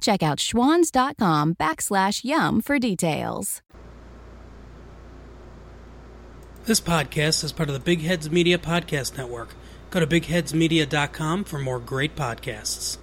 Check out schwans.com backslash YUM for details. This podcast is part of the Big Heads Media Podcast Network. Go to bigheadsmedia.com for more great podcasts.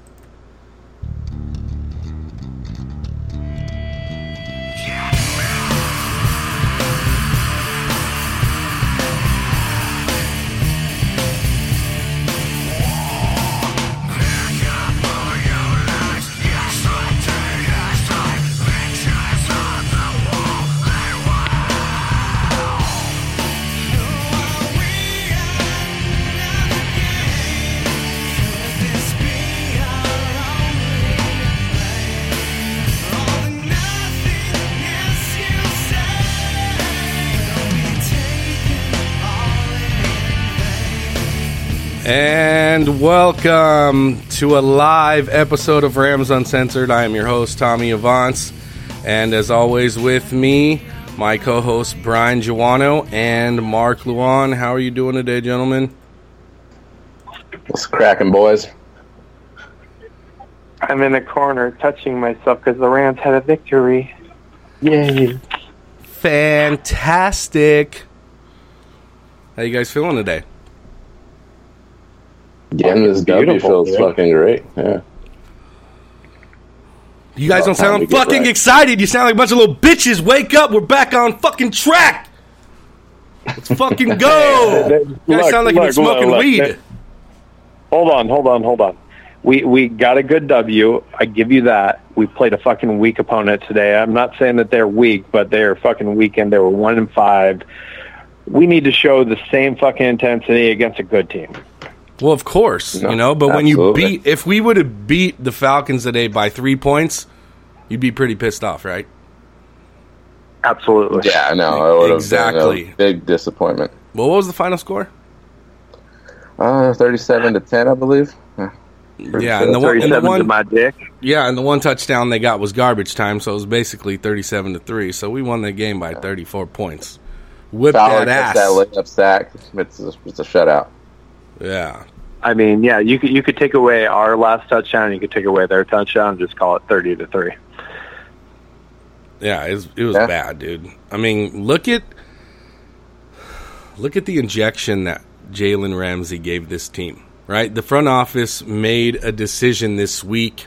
And welcome to a live episode of Rams Uncensored. I am your host, Tommy Avants. And as always, with me, my co host, Brian Joanou and Mark Lujan. How are you doing today, gentlemen? What's cracking, boys? I'm in a corner touching myself because the Rams had a victory. Yay. Fantastic. How you guys feeling today? Getting this W feels yeah. fucking great. Yeah. You guys don't sound fucking right. excited. You sound like a bunch of little bitches. Wake up. We're back on fucking track. Let's fucking go. You guys Look, sound like you're smoking look, weed. Hold on, hold on, hold on. We we got a good W. I give you that. We played a fucking weak opponent today. I'm not saying that they're weak, but they're fucking weak and they were one and five. We need to show the same fucking intensity against a good team. Well, of course, No, you know, but when you beat, if we would have beat the Falcons today by three points, you'd be pretty pissed off, right? Absolutely. Yeah, I know. It would have Exactly. been a big disappointment. Well, what was the final score? Uh, 37 to 10, I believe. Yeah. Yeah, and the one, and the 37 to my dick. yeah, and the one touchdown they got was garbage time, so it was basically thirty-seven to three. So we won the game by thirty-four points. Whip Fowler that ass. that layup sack. It's a, it's a shutout. Yeah, I mean, yeah, you could you could take away our last touchdown, you could take away their touchdown, and just call it thirty to three. yeah, it was, it was Yeah. bad, dude. I mean, look at look at the injection that Jalen Ramsey gave this team. right? The front office made a decision this week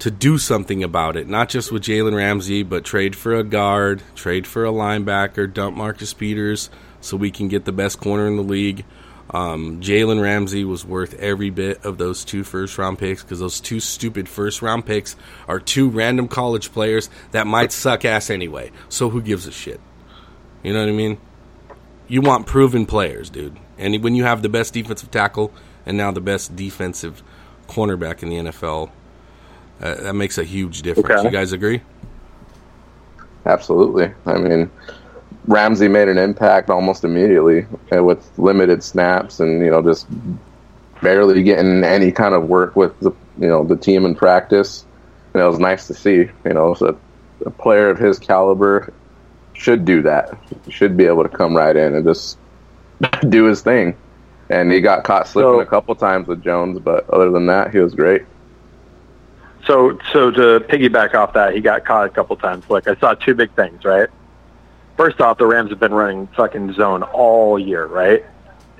to do something about it, not just with Jalen Ramsey, but trade for a guard, trade for a linebacker, dump Marcus Peters so we can get the best corner in the league. Um, Jalen Ramsey was worth every bit of those two first round picks because those two stupid first round picks are two random college players that might suck ass anyway. So who gives a shit? You know what I mean? You want proven players, dude. And when you have the best defensive tackle and now the best defensive cornerback in the NFL, uh, that makes a huge difference. Okay. You guys agree? Absolutely. I mean, Ramsey made an impact almost immediately uh, with limited snaps and you know just barely getting any kind of work with the you know the team in practice. And it was nice to see. You know, so a player of his caliber should do that. Should be able to come right in and just do his thing. And he got caught slipping So- a couple times with Jones, but other than that, he was great. So, so to piggyback off that, he got caught a couple times. Like I saw two big things, right? First off, the Rams have been running fucking zone all year, right?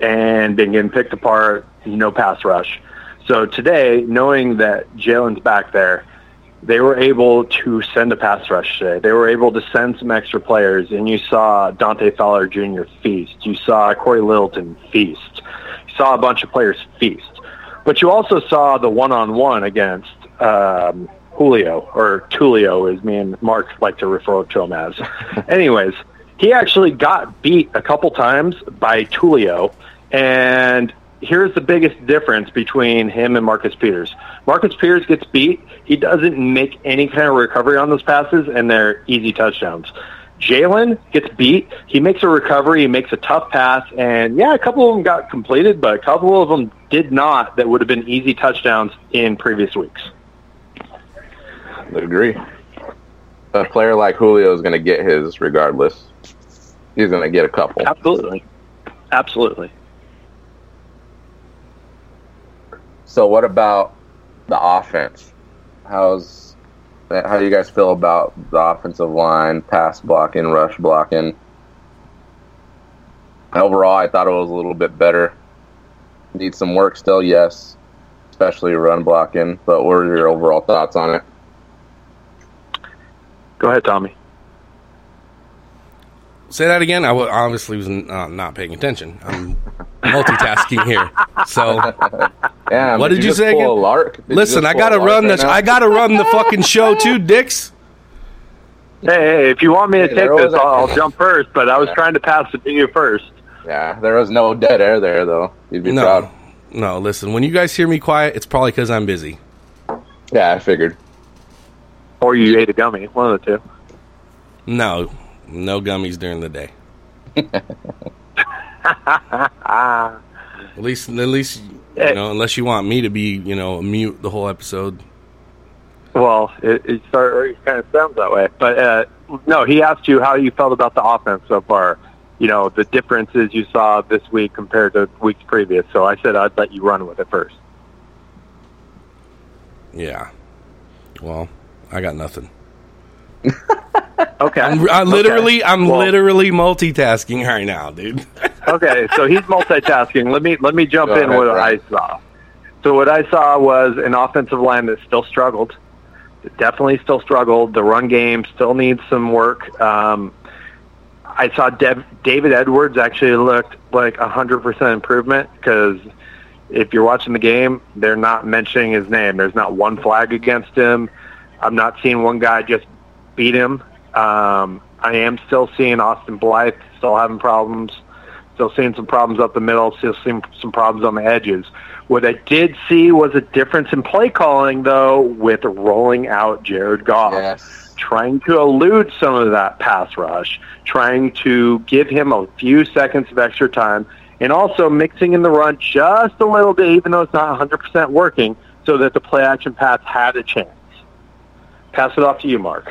And been getting picked apart, no pass rush. So today, knowing that Jalen's back there, they were able to send a pass rush today. They were able to send some extra players, and you saw Dante Fowler Jr. feast. You saw Corey Littleton feast. You saw a bunch of players feast. But you also saw the one-on-one against um, Julio, or Tulio, as me and Mark like to refer to him as. Anyways, he actually got beat a couple times by Tulio, and here's the biggest difference between him and Marcus Peters. Marcus Peters gets beat. He doesn't make any kind of recovery on those passes, and they're easy touchdowns. Jalen gets beat. He makes a recovery. He makes a tough pass, and yeah, a couple of them got completed, but a couple of them did not. That would have been easy touchdowns in previous weeks. I agree. A player like Julio is going to get his regardless. He's going to get a couple. Absolutely, absolutely. So, what about the offense? How's how do you guys feel about the offensive line, pass blocking, rush blocking? Overall, I thought it was a little bit better. Need some work still, yes, especially run blocking. But what are your overall thoughts on it? Go ahead, Tommy. Say that again. I obviously was n- uh, not paying attention. I'm multitasking here. So Yeah, What did you just say again? a Lark? Did listen, just I gotta Lark run right the now? I gotta run the fucking show too, Dix. Hey, hey, if you want me to Hey, take this, a- I'll, I'll jump first. But I was trying to pass it to you first. Yeah, there was no dead air there though. You'd be No, proud. no. Listen, when you guys hear me quiet, it's probably because I'm busy. Yeah, I figured. Or you ate a gummy, one of the two. No, no gummies during the day. At least, at least, you know, unless you want me to be, you know, mute the whole episode. well, it, it, start, or it kind of sounds that way. But uh, no, he asked you how you felt about the offense so far. You know, the differences you saw this week compared to weeks previous. So I said I'd let you run with it first. Yeah. Well, I got nothing. Okay. I'm, I literally, Okay. I'm Well, literally multitasking right now, dude. okay, so he's multitasking. Let me let me jump Go in ahead, what Brian. I saw. So what I saw was an offensive line that still struggled. Definitely still struggled. The run game still needs some work. Um, I saw Dev, David Edwards actually looked like a hundred percent improvement because if you're watching the game, they're not mentioning his name. There's not one flag against him. I'm not seeing one guy just beat him. Um, I am still seeing Austin Blythe still having problems. Still seeing some problems up the middle. Still seeing some problems on the edges. What I did see was a difference in play calling, though, with rolling out Jared Goff Yes. trying to elude some of that pass rush, trying to give him a few seconds of extra time, and also mixing in the run just a little bit, even though it's not 100% working, so that the play action pass had a chance. Pass it off to you, Mark.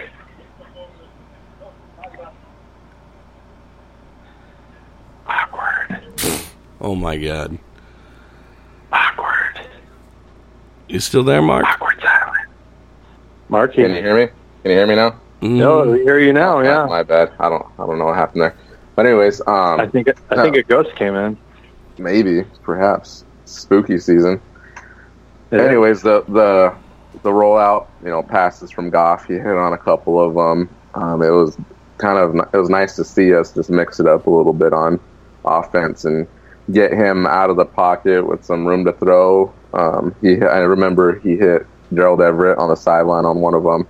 Awkward. Oh my god. Awkward. You still there, Mark? Awkward silence. Mark, Can you hear me? Can you hear me now? Mm. No, we hear you now. Yeah. My bad. I don't. I don't know what happened there. But anyways, um, I think I think a ghost came in. maybe, perhaps. spooky season. Anyways, the the the rollout, you know, passes from Goff. He hit on a couple of them. Um, it was kind of it was nice to see us just mix it up a little bit on offense and get him out of the pocket with some room to throw. Um, he I remember he hit Gerald Everett on the sideline on one of them,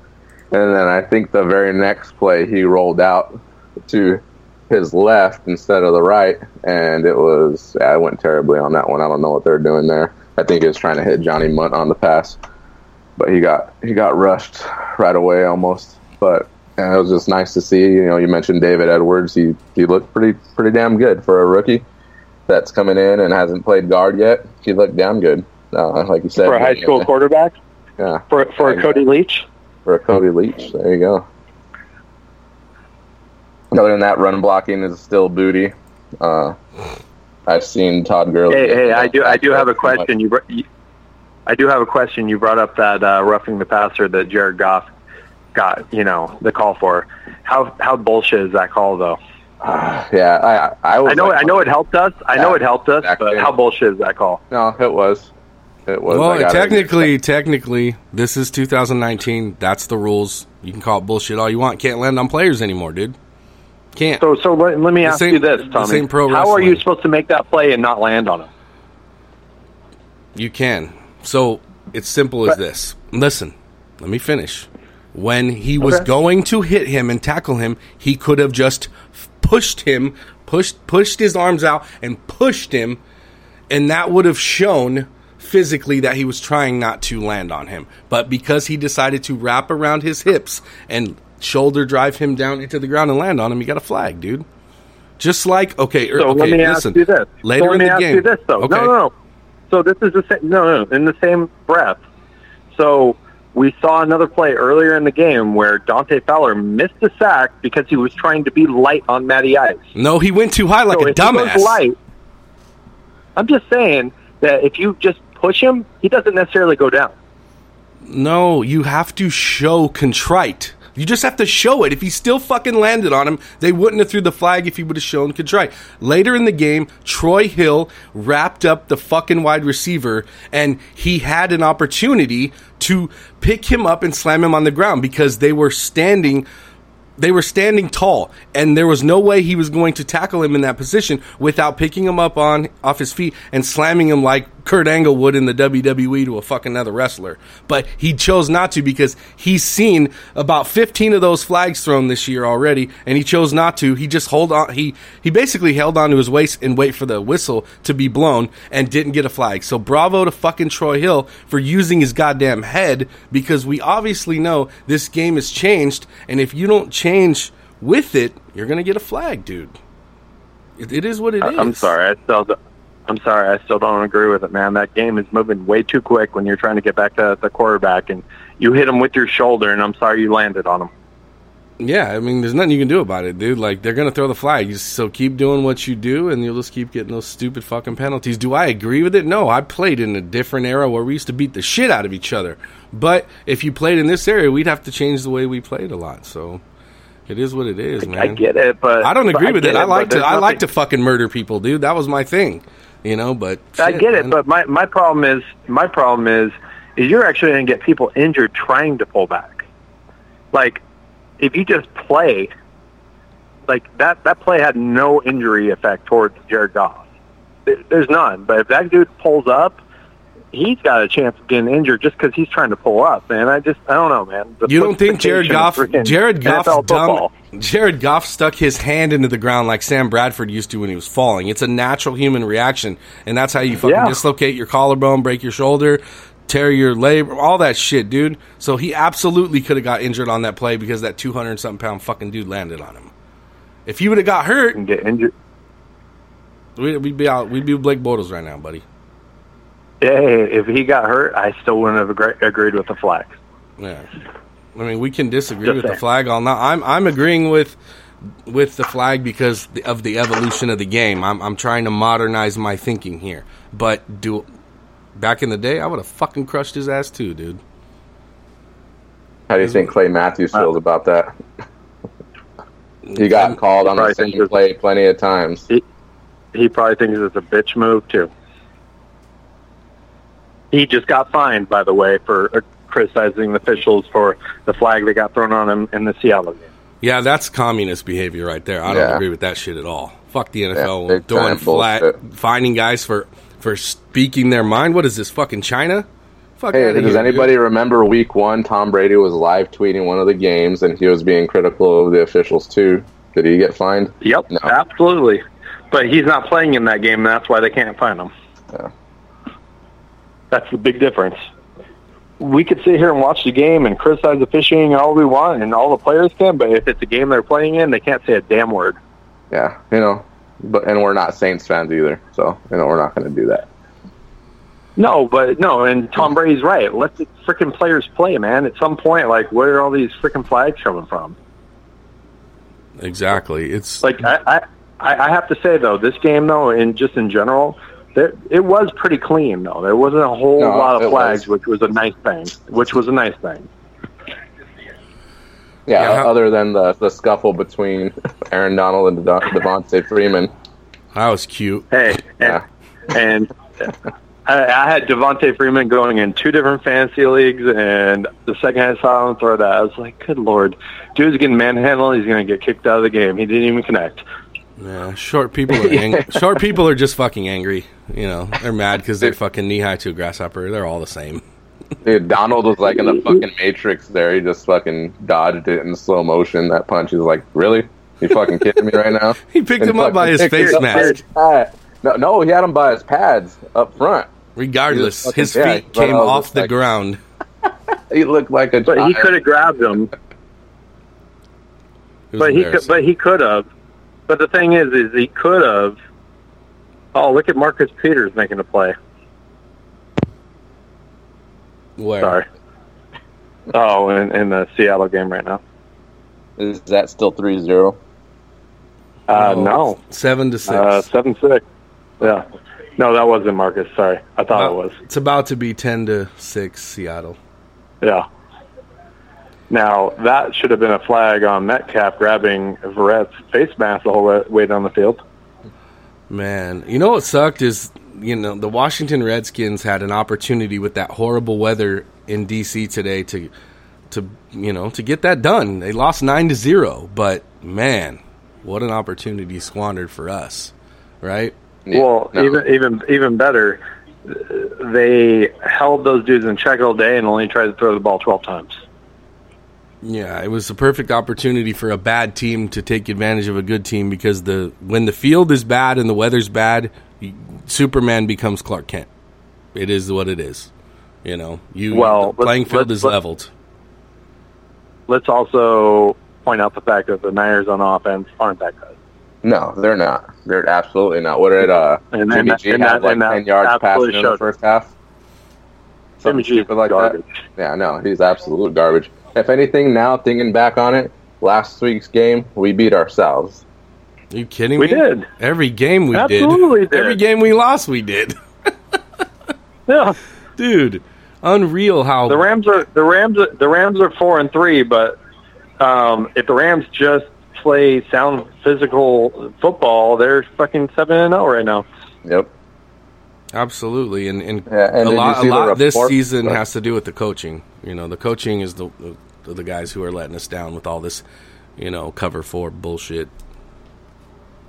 and then I think the very next play he rolled out to his left instead of the right, and it was it went terribly on that one. I don't know what they're doing there. I think he was trying to hit Johnny Mundt on the pass, but he got he got rushed right away almost. But yeah, it was just nice to see. You know, you mentioned David Edwards. He he looked pretty pretty damn good for a rookie that's coming in and hasn't played guard yet. He looked damn good, uh, like you said. For a high school quarterback? Yeah. For, for a Cody Leach? For a Cody Leach. There you go. Other than that, run blocking is still booty. Uh, I've seen Todd Gurley. Hey, hey, I do, I do have a question. You, you, I do have a question. You brought up that uh, roughing the passer that Jared Goff got, you know, the call for. How how bullshit is that call though? Uh, yeah, I I, I know like, I know it helped us. I know it helped us, exactly. but how bullshit is that call? No, it was. It was. Well, technically, technically, this is 2019. That's the rules. You can call it bullshit all you want. Can't land on players anymore, dude. Can't. So, so let, let me ask same, you this, Tommy. How are you supposed to make that play and not land on him? You can. So it's simple as this. Listen, let me finish. When he was okay. going to hit him and tackle him, he could have just pushed him, pushed pushed his arms out and pushed him, and that would have shown physically that he was trying not to land on him. But because he decided to wrap around his hips and shoulder drive him down into the ground and land on him, he got a flag, dude. Just like okay, er, so okay let me listen, ask you this. Later so let in the game, this though. Okay. No, no, no. So this is the same. No, no, in the same breath. So we saw another play earlier in the game where Dante Fowler missed a sack because he was trying to be light on Matty Ice. No, he went too high like so a dumbass. light. I'm just saying that if you just push him, he doesn't necessarily go down. No, you have to show contrite. You just have to show it. If he still fucking landed on him, they wouldn't have threw the flag if he would have shown contrite. Later in the game, Troy Hill wrapped up the fucking wide receiver and he had an opportunity to pick him up and slam him on the ground because they were standing they were standing tall, and there was no way he was going to tackle him in that position without picking him up on off his feet and slamming him like Kurt Angle would in the WWE to a fucking other wrestler. But he chose not to because he's seen about 15 of those flags thrown this year already, and he chose not to. He just hold on. He he basically held on to his waist and wait for the whistle to be blown and didn't get a flag. So bravo to fucking Troy Hill for using his goddamn head because we obviously know this game has changed, and if you don't change with it, you're gonna get a flag, dude. it, it is what it is. I'm sorry, I still. I'm sorry, I still don't agree with it, man. That game is moving way too quick when you're trying to get back to the quarterback, and you hit him with your shoulder, and I'm sorry you landed on him. Yeah, I mean, there's nothing you can do about it, dude. Like, they're going to throw the flag. So keep doing what you do, and you'll just keep getting those stupid fucking penalties. Do I agree with it? No, I played in a different era where we used to beat the shit out of each other. But if you played in this area, we'd have to change the way we played a lot. So it is what it is, man. I get it, but I don't agree I with it. it. I like to. I like to fucking murder people, dude. That was my thing you know. But shit, I get man. it, but my my problem is my problem is is you're actually going to get people injured trying to pull back. Like if you just play, like that that play had no injury effect towards Jared Goff. There's none. But if that dude pulls up he's got a chance of getting injured just because he's trying to pull up, man. I just, I don't know, man. The you don't think Jared Goff, Jared Goff's dumb? Jared Goff stuck his hand into the ground like Sam Bradford used to when he was falling. It's a natural human reaction, and that's how you fucking yeah. dislocate your collarbone, break your shoulder, tear your labrum, all that shit, dude. So he absolutely could have got injured on that play because that two hundred something pound fucking dude landed on him. If he would have got hurt and get injured, we'd be out. We'd be Blake Bortles right now, buddy. Yeah, if he got hurt, I still wouldn't have agree- agreed with the flag. Yeah, I mean, we can disagree Just with saying. the flag all night. I'm I'm agreeing with with the flag because of the evolution of the game. I'm I'm trying to modernize my thinking here. But do back in the day, I would have fucking crushed his ass too, dude. How do you think Clay Matthews feels about that? he got called on the same play plenty of times. He, he probably thinks it's a bitch move too. He just got fined, by the way, for uh, criticizing the officials for the flag that got thrown on him in the Seattle game. Yeah, that's communist behavior right there. I don't Yeah. agree with that shit at all. Fuck the NFL big doing flat, bullshit. finding guys for for speaking their mind. What is this fucking China? Fuck Hey, does here, anybody dude. remember Week One? Tom Brady was live tweeting one of the games, and he was being critical of the officials too. Did he get fined? Yep, No. absolutely. But he's not playing in that game, and that's why they can't find him. Yeah. That's the big difference. We could sit here and watch the game and criticize the fishing all we want, and all the players can. But if it's a game they're playing in, they can't say a damn word. Yeah, you know, but and we're not Saints fans either, so you know we're not going to do that. No, but no, and Tom Brady's right. Let the freaking players play, man. At some point, like, where are all these freaking flags coming from? Exactly. It's Like, I, I, I I have to say though, this game though, and just in general, there, it was pretty clean though. There wasn't a whole No, lot of flags, was. which was a nice thing. Which was a nice thing. Yeah, Yeah, other than the the scuffle between Aaron Donald and Devon- Devontae Freeman. that was cute. Hey, Yeah. and, and I, I had Devontae Freeman going in two different fantasy leagues, and the second I saw him throw that, I was like, "Good lord, dude's getting manhandled. He's going to get kicked out of the game. He didn't even connect." Yeah, short people are ang- short people are just fucking angry. You know, they're mad because they're fucking knee high to a grasshopper. They're all the same. Dude, Donald was like in the fucking Matrix there. He just fucking dodged it in slow motion. That punch. He's like, really? You fucking kidding me right now? He picked And him up by his face it up by mask. his. No, no, he had him by his pads up front. Regardless, fucking- his feet but I came off the like- ground. He looked like a. But he could have grabbed him. But he could. But he could have. But the thing is, is he could have. Oh, look at Marcus Peters making a play. Where? Sorry. Oh, in, in the Seattle game right now. Is that still 3-0? Uh, Oh, no, seven to six. uh, seven six. Yeah. No, that wasn't Marcus. Sorry, I thought it was. It's about to be ten to six, Seattle. Yeah. Now that should have been a flag on Metcalf grabbing Verrett's face mask the whole way down the field. Man, you know what sucked is you know the Washington Redskins had an opportunity with that horrible weather in DC today to to you know to get that done. They lost nine to zero, but man, what an opportunity squandered for us, right? well, no. even even even better, they held those dudes in check all day and only tried to throw the ball twelve times. Yeah, it was a perfect opportunity for a bad team to take advantage of a good team because the when the field is bad and the weather's bad, Superman becomes Clark Kent. It is what it is. You know, you Well, the playing field let's- is let's- leveled. Let's also point out the fact that the Niners on offense aren't that good. No, they're not. They're absolutely not. What did uh, And- and Jimmy that- G and have that- like and 10 yards absolutely passing in the first half? Something Jimmy G is stupid like garbage. that. Yeah, no, he's absolute garbage. If anything, now thinking back on it, last week's game, we beat ourselves. Are you kidding We me? did. Every game we Absolutely did. did. Every game we lost, we did. Yeah. Dude, unreal how The Rams are the Rams are, the Rams are four and three, but um, if the Rams just play sound physical football, they're fucking seven and zero right now. Yep. Absolutely, and, and, Yeah, and a lot, a lot this season Right. has to do with the coaching. You know, the coaching is the, the the guys who are letting us down with all this, you know, cover four bullshit.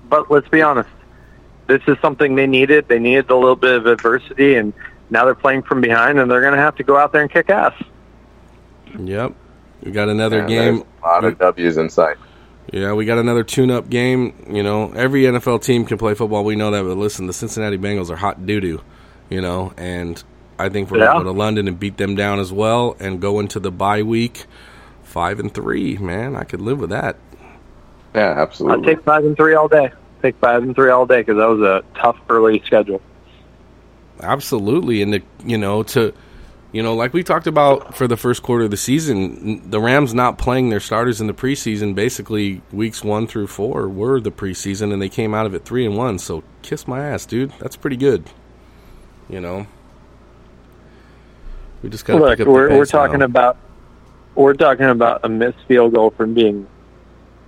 But let's be honest, this is something they needed. They needed a little bit of adversity, and now they're playing from behind, and they're going to have to go out there and kick ass. Yep, we got another Yeah, game. A lot of W's in sight. Yeah, we got another tune-up game. You know, every NFL team can play football. We know that, but listen, the Cincinnati Bengals are hot doo doo. You know, and I think we're Yeah. going to go to London and beat them down as well, and go into the bye week five and three. Man, I could live with that. Yeah, absolutely. I'd take five and three all day. Take five and three all day because that was a tough early schedule. Absolutely, and the, you know to you know like we talked about for the first quarter of the season, the Rams not playing their starters in the preseason. Basically, weeks one through four were the preseason, and they came out of it three and one. So kiss my ass, dude. That's pretty good. You know, we just got to Look, we're we're talking now. about we're talking about a missed field goal from being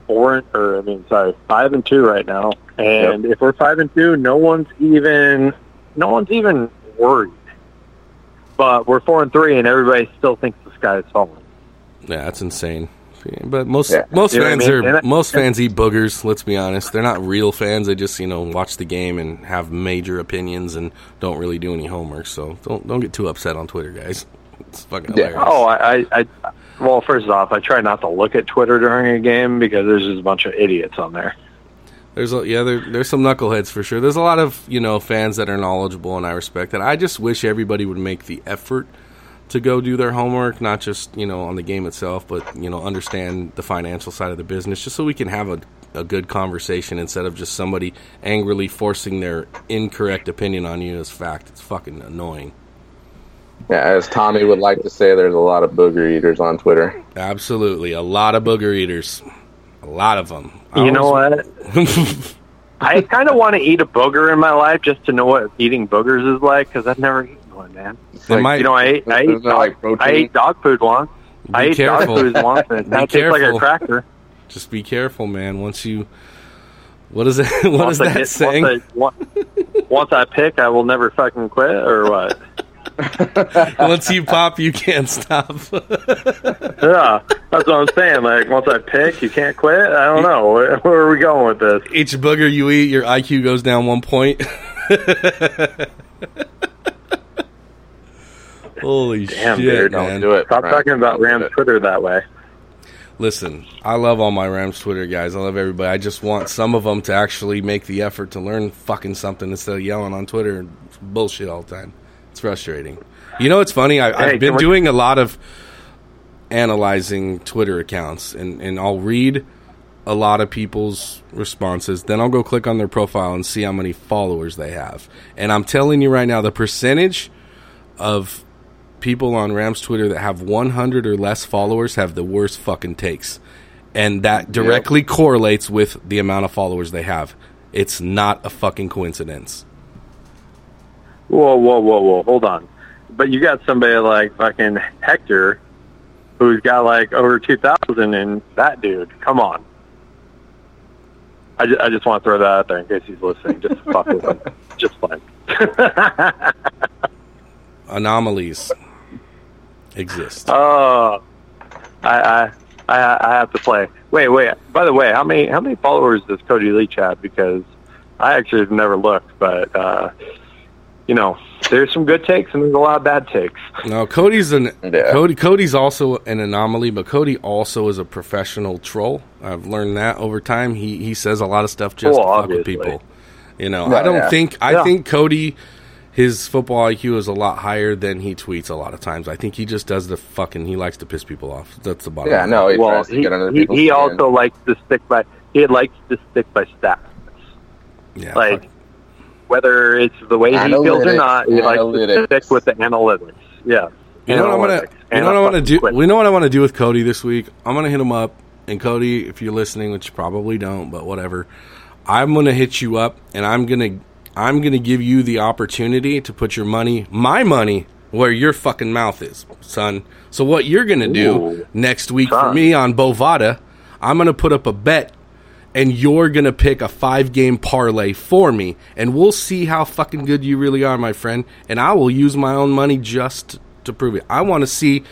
four or I mean sorry five and two right now, and if we're five and two, no one's even no one's even worried. But we're four and three, and everybody still thinks the sky is falling. Yeah, that's insane. But most Yeah. most know I fans mean? are most fans eat boogers. Let's be honest; they're not real fans. They just you know watch the game and have major opinions and don't really do any homework. So don't don't get too upset on Twitter, guys. It's fucking Yeah. Oh, I, I, I, well, first off, I try not to look at Twitter during a game because there's just a bunch of idiots on there. There's a, yeah, there, there's some knuckleheads for sure. There's a lot of you know fans that are knowledgeable, and I respect that. I just wish everybody would make the effort to go do their homework, not just you know on the game itself, but you know understand the financial side of the business, just so we can have a, a good conversation instead of just somebody angrily forcing their incorrect opinion on you as fact. It's fucking annoying. Yeah, as Tommy would like to say, there's a lot of booger eaters on Twitter. Absolutely, a lot of booger eaters, a lot of them. You know what? I kind of want to eat a booger in my life just to know what eating boogers is like because I've never eaten one, man. It's It might- You know, I ate, I ate, dog, like, protein? I ate dog food once. I Be ate dog food once, and it Be tastes like a cracker. Just be careful, man. Once you, what is it? What once is I that hit- saying? Once I, once, once I pick, I will never fucking quit, or what? Once you pop, you can't stop. Yeah, that's what I'm saying. Like, once I pick, you can't quit. I don't know. Where, where are we going with this? Each booger you eat, your IQ goes down one point. Holy Damn, shit, dude, don't man! do it. Stop Right. talking about Rams. Twitter that way. Listen, I love all my Rams Twitter guys. I love everybody. I just want some of them to actually make the effort to learn fucking something instead of yelling on Twitter and bullshit all the time. It's frustrating. You know, it's funny. I, Hey, I've been doing a lot of analyzing Twitter accounts, and, and I'll read a lot of people's responses. Then I'll go click on their profile and see how many followers they have. And I'm telling you right now, the percentage of people on Rams Twitter that have 100 or less followers have the worst fucking takes. And that directly correlates with the amount of followers they have. It's not a fucking coincidence. Whoa, whoa, whoa, whoa! Hold on. But you got somebody like fucking Hector, who's got like over two thousand, and that dude. Come on. I just, I just want to throw that out there in case he's listening. Just fuck with him. Just fine. Anomalies exist. Oh, I, I, I, I have to play. Wait, wait. By the way, how many how many followers does Cody Leach have? Because I actually have never looked, but uh, you know, there's some good takes and there's a lot of bad takes. No, Cody's an Yeah. Cody. Cody's also an anomaly, but Cody also is a professional troll. I've learned that over time. He he says a lot of stuff just Well, to fuck with people. You know, Yeah, I don't yeah. think I Yeah. think Cody. His football IQ is a lot higher than he tweets a lot of times. I think he just does the fucking. He likes to piss people off. That's the bottom. Yeah, line. no, he well, tries to he, get under he, he also likes to stick by he likes to stick by stats. yeah, Like fuck- whether it's the way he feels or not, he likes to stick with the analytics. Yeah. You know what I'm gonna. You know what I want to do. Quit. We know what I want to do with Cody this week. I'm gonna hit him up, and Cody, if you're listening, which you probably don't, but whatever, I'm gonna hit you up, and I'm gonna I'm gonna give you the opportunity to put your money, my money, where your fucking mouth is, son. So what you're gonna do Ooh. next week for me on Bovada, I'm gonna put up a bet. And you're gonna pick a five game parlay for me, and we'll see how fucking good you really are, my friend. And I will use my own money just to prove it. I want to see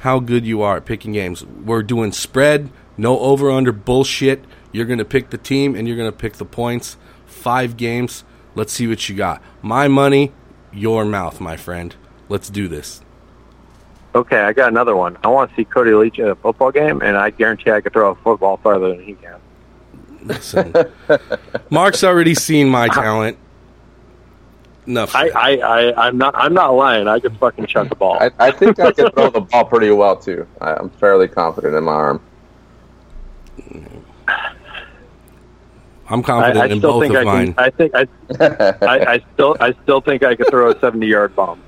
how good you are at picking games. We're doing spread, no over under bullshit. You're going to pick the team and you're going to pick the points. Five games. Let's see what you got. My money, your mouth, my friend. Let's do this. Okay, I got another one. I want to see Cody Leach at a football game, and I guarantee I could throw a football farther than he can. Listen, Mark's already seen my talent. Enough. I, I, I, I'm not, I'm not lying. I could fucking chuck the ball. I, I think I can throw the ball pretty well too. I, I'm fairly confident in my arm. I'm confident I in still both think of I mine. can. I think I, I, I still, I still think I could throw a 70 yard bomb.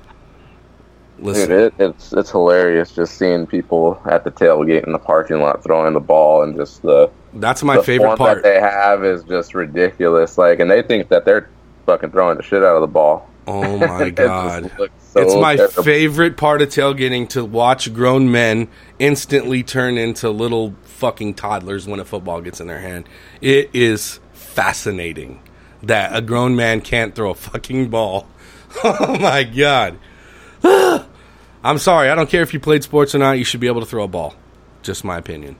Listen, Dude, it, it's it's hilarious just seeing people at the tailgate in the parking lot throwing the ball and just the that's my the favorite part. that they have is just ridiculous. Like, and they think that they're fucking throwing the shit out of the ball. Oh my god. looks so it's my terrible. favorite part of tailgating to watch grown men instantly turn into little fucking toddlers when a football gets in their hand. It is fascinating that a grown man can't throw a fucking ball. Oh my god. I'm sorry. I don't care if you played sports or not. You should be able to throw a ball. Just my opinion.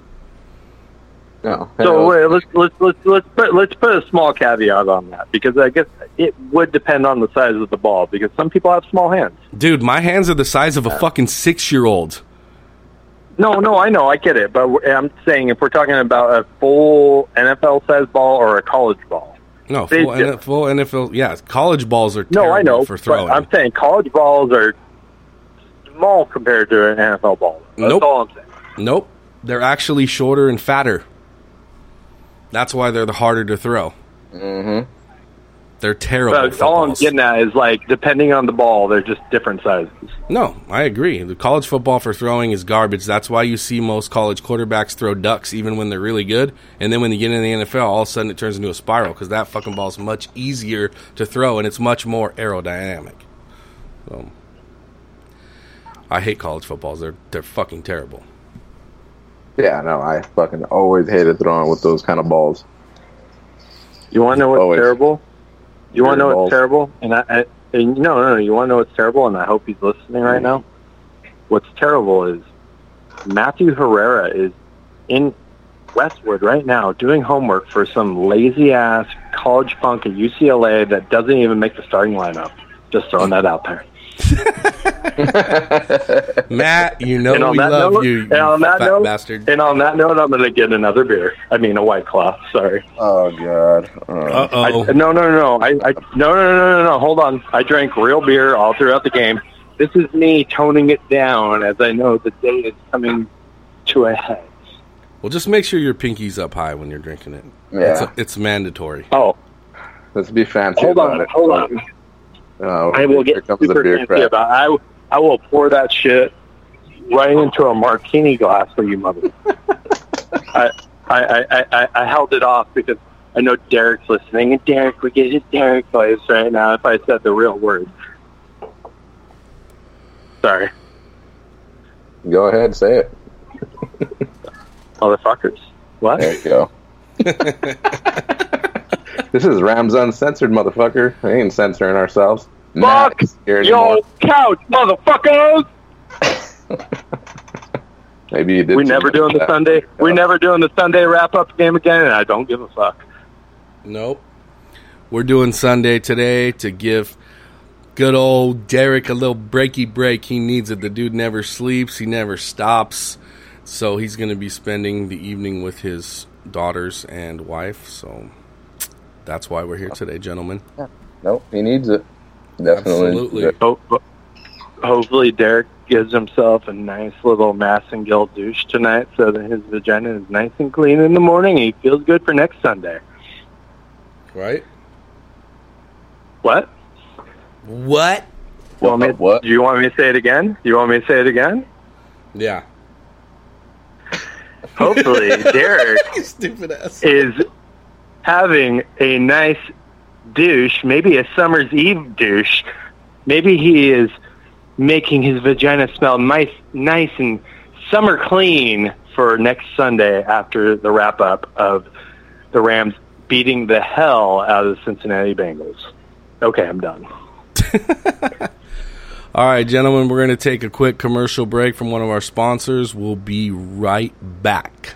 No. So wait, let's let's let's let's put let's put a small caveat on that because I guess it would depend on the size of the ball because some people have small hands. Dude, my hands are the size of a fucking six year old. No, no, I know, I get it, but I'm saying if we're talking about a full NFL size ball or a college ball. No, full, difference. NFL, full NFL. Yeah, college balls are No, I know, for but throwing. I'm saying college balls are small compared to an NFL ball. That's Nope. all I'm saying. Nope. They're actually shorter and fatter. That's why they're the harder to throw. Mm-hmm. They're terrible. All I'm getting at is like depending on the ball, they're just different sizes. No, I agree. The college football for throwing is garbage. That's why you see most college quarterbacks throw ducks even when they're really good. And then when you get in the NFL, all of a sudden it turns into a spiral because that fucking ball is much easier to throw and it's much more aerodynamic. So, I hate college footballs. They're they're fucking terrible. Yeah, no, I fucking always hated throwing with those kind of balls. You want to know what's Always. terrible? You want to know Balls. what's terrible? And I, I and no, no, no. You want to know what's terrible? And I hope he's listening right mm. now. What's terrible is Matthew Herrera is in Westwood right now doing homework for some lazy ass college punk at UCLA that doesn't even make the starting lineup. Just throwing that out there. Matt, you know and we love note, you, you and on that fat note, bastard. and on that note, I'm going to get another beer. I mean, a white cloth. Sorry. Oh god. Uh, Uh oh. no, no, no, no. I, I, no, no, no, no, no. Hold on. I drank real beer all throughout the game. This is me toning it down as I know the day is coming to a head. Well, just make sure your pinky's up high when you're drinking it. Yeah. It's, a, it's mandatory. Oh, let's be fancy hold about on, it. hold on. Oh, I will get super beer fancy crack. about. I, I will pour that shit right into a martini glass for you, mother. I, I, I, I, I held it off because I know Derek's listening, and Derek would get his Derek voice right now if I said the real word. Sorry, Go ahead, say it. motherfuckers. What? There you go. this is Rams Uncensored, motherfucker. We ain't censoring ourselves. Not Fuck here your anymore. couch, motherfuckers! Maybe you did. We never doing the that. Sunday. We never doing the Sunday wrap up game again, and I don't give a fuck. Nope. We're doing Sunday today to give good old Derek a little breaky break. He needs it. The dude never sleeps, he never stops. So he's going to be spending the evening with his daughters and wife. So that's why we're here today, gentlemen. Nope, he needs it. Definitely. Absolutely. Ho- ho- hopefully, Derek gives himself a nice little mass and Massengill douche tonight, so that his vagina is nice and clean in the morning. and He feels good for next Sunday. Right? What? What? You want me, What? Do you want me to say it again? Do you want me to say it again? Yeah. Hopefully, Derek Stupid ass. is having a nice douche, maybe a summer's eve douche. Maybe he is making his vagina smell nice, nice and summer clean for next Sunday after the wrap up of the Rams beating the hell out of the Cincinnati Bengals. Okay, I'm done. All right, gentlemen, we're going to take a quick commercial break from one of our sponsors. We'll be right back.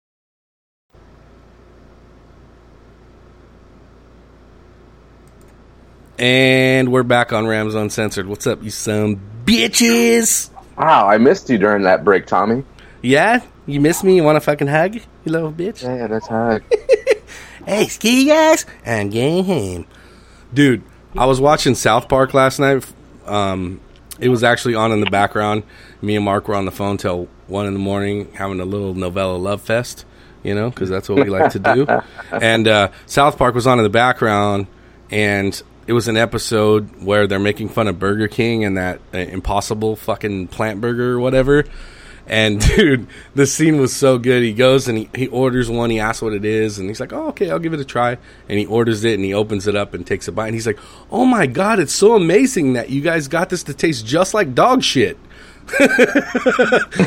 And we're back on Rams Uncensored. What's up, you some bitches? Wow, I missed you during that break, Tommy. Yeah? You miss me? You want a fucking hug? You little bitch? Yeah, that's hug. Hey, ski guys, I'm getting home. Dude, I was watching South Park last night. Um, it was actually on in the background. Me and Mark were on the phone till one in the morning, having a little novella love fest. You know, because that's what we like to do. And uh, South Park was on in the background, and it was an episode where they're making fun of Burger King and that uh, impossible fucking plant burger or whatever. And dude, the scene was so good. He goes and he, he orders one. He asks what it is, and he's like, "Oh, okay, I'll give it a try." And he orders it, and he opens it up and takes a bite. And he's like, "Oh my god, it's so amazing that you guys got this to taste just like dog shit."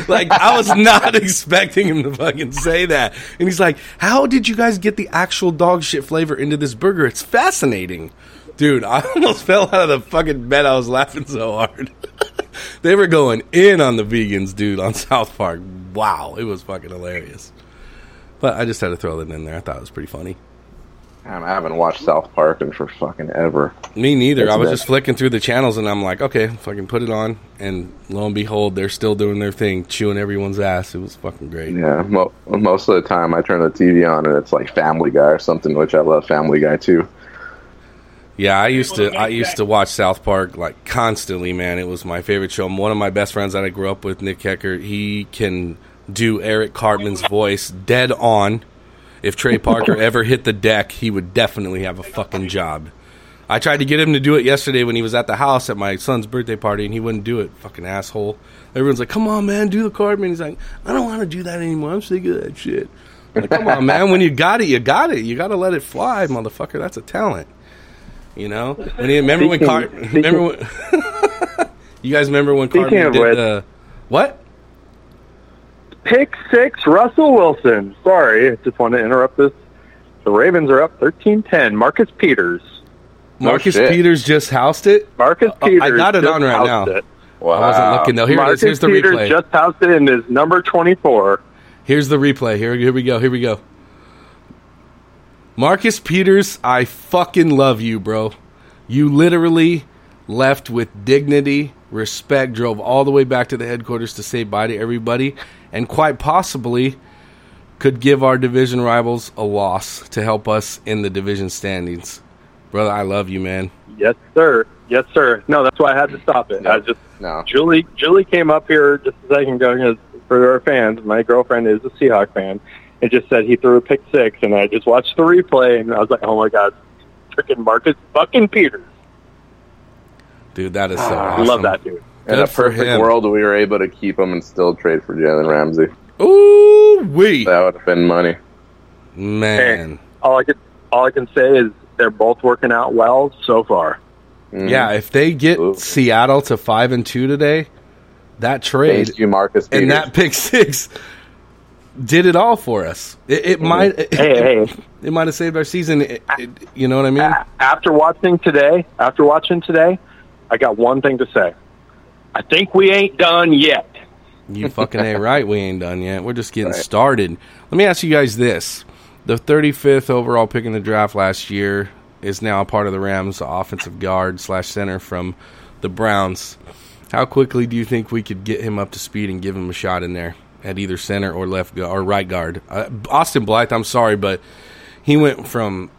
like I was not expecting him to fucking say that. And he's like, "How did you guys get the actual dog shit flavor into this burger? It's fascinating." Dude, I almost fell out of the fucking bed. I was laughing so hard. they were going in on the vegans, dude, on South Park. Wow, it was fucking hilarious. But I just had to throw that in there. I thought it was pretty funny. Man, I haven't watched South Park in for fucking ever. Me neither. It's I was just flicking through the channels and I'm like, okay, fucking put it on. And lo and behold, they're still doing their thing, chewing everyone's ass. It was fucking great. Yeah, mo- most of the time I turn the TV on and it's like Family Guy or something, which I love Family Guy too. Yeah, I used to I used to watch South Park like constantly, man. It was my favorite show. One of my best friends that I grew up with, Nick Hecker, he can do Eric Cartman's voice dead on. If Trey Parker ever hit the deck, he would definitely have a fucking job. I tried to get him to do it yesterday when he was at the house at my son's birthday party, and he wouldn't do it. Fucking asshole. Everyone's like, "Come on, man, do the Cartman." He's like, "I don't want to do that anymore. I'm sick of that shit." Like, come on, man. When you got it, you got it. You got to let it fly, motherfucker. That's a talent. You know, when you remember when Car- remember when you guys remember when Speaking Cartman did which- the what? Pick six, Russell Wilson. Sorry, I just want to interrupt this. The Ravens are up 13-10. Marcus Peters. Oh, Marcus shit. Peters just housed it. Marcus Oh, I got it just on right now. It. Wow. I wasn't looking though. Here it Marcus is. Here's the Peters replay. just housed it in his number 24. Here's the replay. Here, here we go. Here we go. Marcus Peters, I fucking love you, bro. You literally left with dignity, respect, drove all the way back to the headquarters to say bye to everybody, and quite possibly could give our division rivals a loss to help us in the division standings. Brother, I love you, man. Yes, sir. Yes, sir. No, that's why I had to stop it. I just No. Julie Julie came up here just a second ago because for our fans, my girlfriend is a Seahawk fan, and just said he threw a pick six, and I just watched the replay, and I was like, oh my god, freaking Marcus fucking Peters. Dude, that is so I awesome. love that dude. In Good a perfect him. world, we were able to keep him and still trade for Jalen Ramsey. Ooh, wee. That would have been money. Man. All I can all I can say is they're both working out well so far. Mhm. Yeah, if they get Ooh. Seattle to five and two today, that trade Thank you, Marcus. and that pick six did it all for us. It, it might it, Hey, hey. it might have saved our season. It- it- you know what I mean? After watching today, after watching today, I got one thing to say. I think we ain't done yet. You fucking ain't right. We ain't done yet. We're just getting Right. started. Let me ask you guys this: the 35th overall pick in the draft last year is now a part of the Rams' offensive guard slash center from the Browns. How quickly do you think we could get him up to speed and give him a shot in there at either center or left gu- or right guard? Uh, Austin Blythe, I'm sorry, but he went from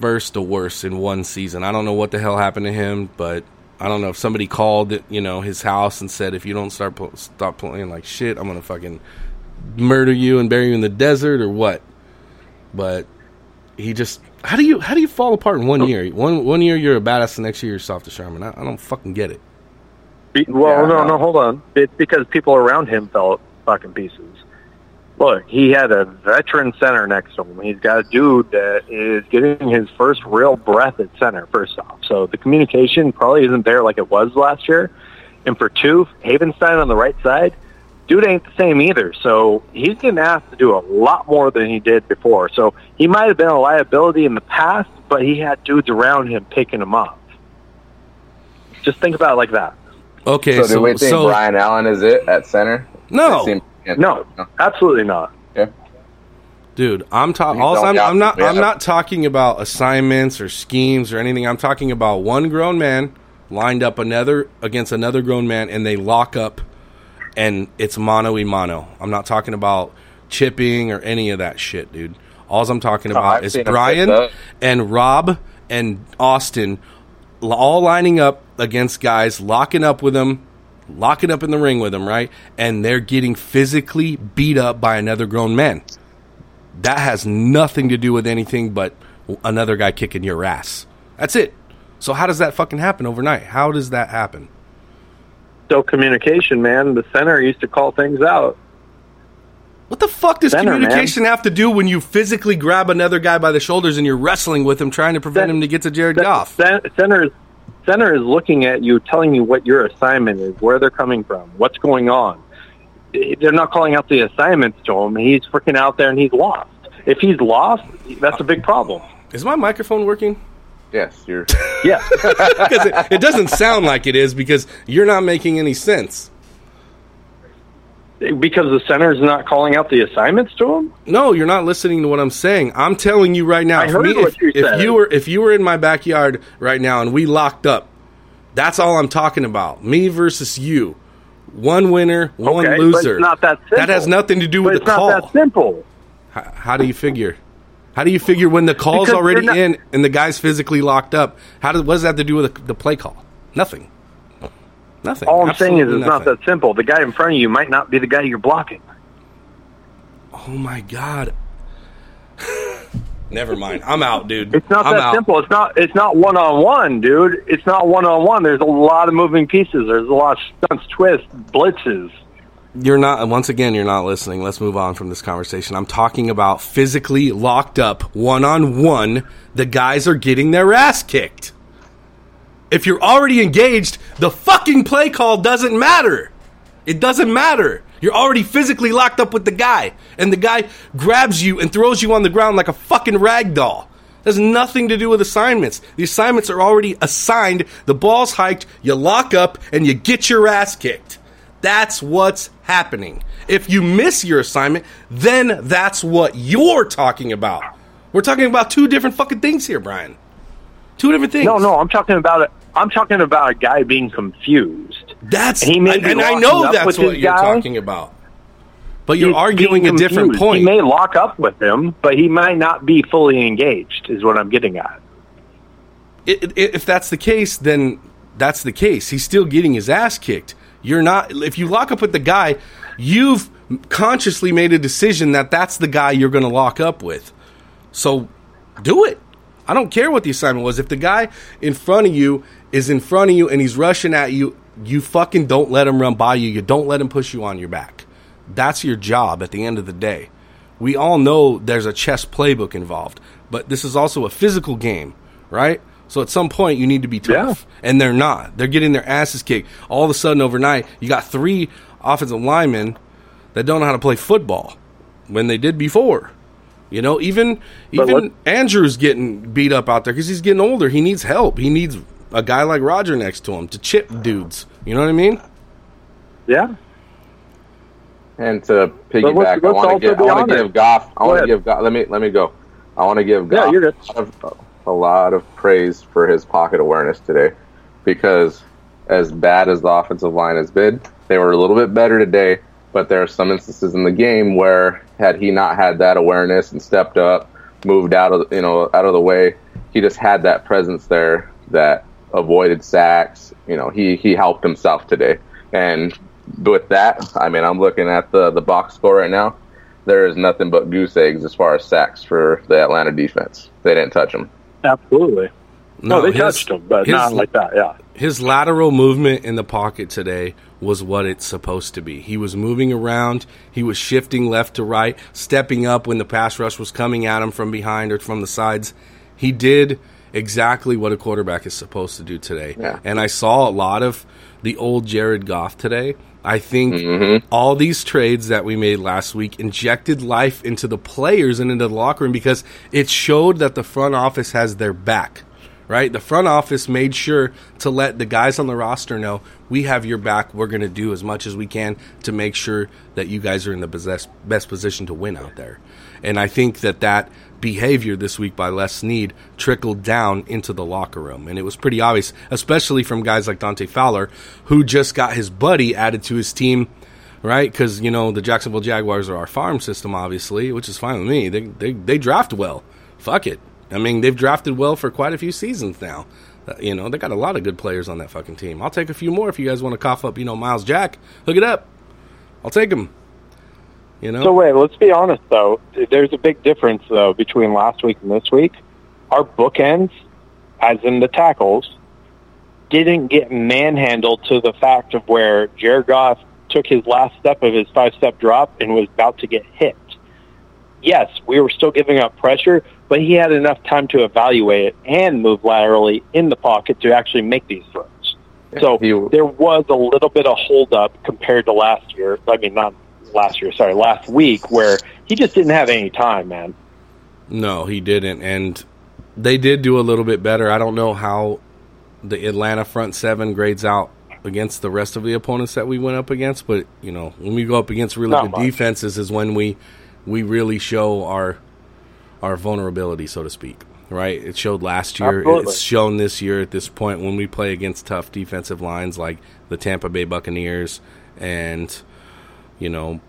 first to worst in one season. I don't know what the hell happened to him, but I don't know if somebody called you know, his house and said, if you don't start pl- stop playing like shit, I'm gonna fucking murder you and bury you in the desert or what. But he just how do you how do you fall apart in one year? One one year you're a badass, the next year you're soft as Charmin. I, I don't fucking get it. Be- Well, Yeah, no, no. no, hold on. It's because people around him fell fucking pieces. Look, he had a veteran center next to him. He's got a dude that is getting his first real breath at center, first off. So the communication probably isn't there like it was last year. And for two, Havenstein on the right side, dude ain't the same either. So he's getting asked to do a lot more than he did before. So he might have been a liability in the past, but he had dudes around him picking him up. Just think about it like that. Okay, so, so do we think so, Brian Allen is it at center? No, It seemed- No, absolutely not. Yeah. dude, I'm talking. You don't I'm, I'm not. I'm not talking about assignments or schemes or anything. I'm talking about one grown man lined up another against another grown man, and they lock up, and it's mano y mano. I'm not talking about chipping or any of that shit, dude. All I'm talking about I've is Brian and Rob and Austin all lining up against guys, locking up with them, locking up in the ring with them, right? And they're getting physically beat up by another grown man. That has nothing to do with anything but another guy kicking your ass. That's it. So how does that fucking happen overnight? How does that happen? Still communication, man. The center used to call things out. What the fuck does Center, communication have to do when you physically grab another guy by the shoulders and you're wrestling with him, trying to prevent him to get to Jared Goff? cen- Center is center is looking at you, telling you what your assignment is, where they're coming from, what's going on. They're not calling out the assignments to him. He's freaking out there and he's lost. If he's lost, that's a big problem. Is my microphone working? Yes, you're. Yes. Because it, it doesn't sound like it is because you're not making any sense. Because the center is not calling out the assignments to him. No, you're not listening to what I'm saying. I'm telling you right now. I if heard me- what if, you if said. you were if you were in my backyard right now and we locked up, that's all I'm talking about. Me versus you. One winner, one Okay, but loser. it's not that simple. That has nothing to do But with it's the not call. that simple. How, how do you figure? How do you figure when the call's Because already not- in and the guy's physically locked up? How does what does that have to do with the, the play call? Nothing. Nothing. All I'm saying is it's not that simple. The guy in front of you might not be the guy you're blocking. Oh my god. Never mind. I'm out, dude. It's not I'm that out. simple. It's not. It's not one on one, dude. It's not one on one. There's a lot of moving pieces. There's a lot of stunts, twists, blitzes. You're not. Once again, you're not listening. Let's move on from this conversation. I'm talking about physically locked up, one on one. The guys are getting their ass kicked. If you're already engaged, the fucking play call doesn't matter. It doesn't matter. You're already physically locked up with the guy, and the guy grabs you and throws you on the ground like a fucking rag doll. Has nothing to do with assignments. The assignments are already assigned. The ball's hiked. You lock up and you get your ass kicked. That's what's happening. If you miss your assignment, then that's what you're talking about. We're talking about two different fucking things here, Brian. Two different things. No, no. I'm talking about it. I'm talking about a guy being confused. That's And he may and, and I know that's what you're guy. talking about. But you're He's arguing a different point. He may lock up with him, but he might not be fully engaged. Is what I'm getting at. If that's the case, then that's the case. He's still getting his ass kicked. You're not. If you lock up with the guy, you've consciously made a decision that that's the guy you're going to lock up with. So do it. I don't care what the assignment was. If the guy in front of you is in front of you and he's rushing at you, you fucking don't let him run by you. You don't let him push you on your back. That's your job at the end of the day. We all know there's a chess playbook involved, but this is also a physical game, right? So at some point you need to be tough, and they're not. They're getting their asses kicked. All of a sudden overnight, you got three offensive linemen that don't know how to play football when they did before. You know, even even Andrew's getting beat up out there because he's getting older. He needs help. He needs a guy like Roger next to him to chip dudes. You know what I mean? Yeah. And to let's- piggyback, I let's want also to give, I want to give Goff. I want to give Goff. Let me let me go. I want to give Yeah, Goff you're good. a, lot of, a lot of praise for his pocket awareness today, because as bad as the offensive line has been, they were a little bit better today. But there are some instances in the game where had he not had that awareness and stepped up, moved out of you know out of the way, he just had that presence there that avoided sacks. You know, he he helped himself today, and with that, I mean, I'm looking at the the box score right now. There is nothing but goose eggs as far as sacks for the Atlanta defense. They didn't touch him. Absolutely. No, they his- touched him, but his- not like that. Yeah. his lateral movement in the pocket today was what it's supposed to be. He was moving around, he was shifting left to right, stepping up when the pass rush was coming at him from behind or from the sides. He did exactly what a quarterback is supposed to do today. Yeah. And I saw a lot of the old Jared Goff today. I think mm-hmm. all these trades that we made last week injected life into the players and into the locker room because it showed that the front office has their back right? The front office made sure to let the guys on the roster know we have your back. We're going to do as much as we can to make sure that you guys are in the best, best position to win out there. And I think that that behavior this week by Les Snead trickled down into the locker room. And it was pretty obvious, especially from guys like Dante Fowler, who just got his buddy added to his team right? Because you know the Jacksonville Jaguars are our farm system, obviously, which is fine with me. They they they draft well. Fuck it. I mean, they've drafted well for quite a few seasons now. Uh, you know, they got a lot of good players on that fucking team. I'll take a few more if you guys want to cough up, you know, Myles Jack. Hook it up. I'll take him. You know, So wait, let's be honest though. There's a big difference though between last week and this week. Our bookends as in the tackles, didn't get manhandled to the fact of where Jared Goff took his last step of his five step drop and was about to get hit. Yes, we were still giving up pressure, but he had enough time to evaluate it and move laterally in the pocket to actually make these throws. So He- there was a little bit of hold up compared to last year. I mean, not last year, sorry, last week, where he just didn't have any time, man. No, he didn't, and they did do a little bit better. I don't know how the Atlanta front seven grades out against the rest of the opponents that we went up against, but you know, when we go up against really Not good much. defenses, is when we we really show our our vulnerability, so to speak. Right? It showed last year. Absolutely. It's shown this year at this point when we play against tough defensive lines like the Tampa Bay Buccaneers and you know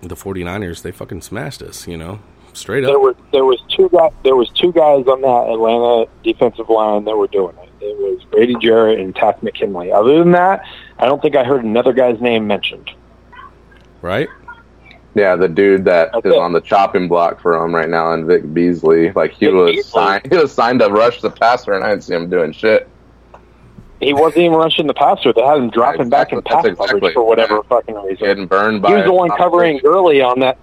the 49ers. They fucking smashed us. You know, straight up. There was there was two guys there was two guys on that Atlanta defensive line that were doing it. It was Grady Jarrett and Takk McKinley. Other than that, I don't think I heard another guy's name mentioned. right? Yeah, the dude that That's is it. on the chopping block for him right now, and Vic Beasley. Like he Vic was Beasley. signed, he was signed to rush the passer, and I didn't see him doing shit. He wasn't even rushing the passer. They had him dropping back in Exactly. pass exactly- coverage for whatever yeah. fucking reason. Getting burned by. He was the one covering Gurley on that.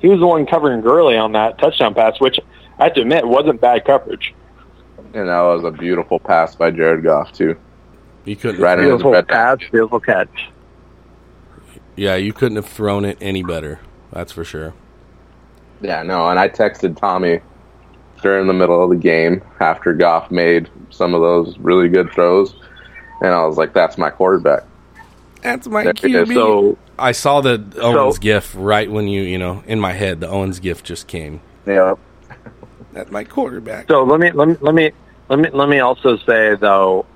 He was the one covering Gurley on that touchdown pass, which I have to admit wasn't bad coverage. And that was a beautiful pass by Jared Goff too. You couldn't. Right have in thrown, his red basket. beautiful catch. yeah, you couldn't have thrown it any better. That's for sure. Yeah, no, and I texted Tommy during the middle of the game after Goff made some of those really good throws, and I was like, "That's my quarterback." That's my There. QB. So I saw the Owens So- gif right when you, you know, in my head, the Owens gif just came. Yeah, That's my quarterback. So let me let me let me let me let me also say though,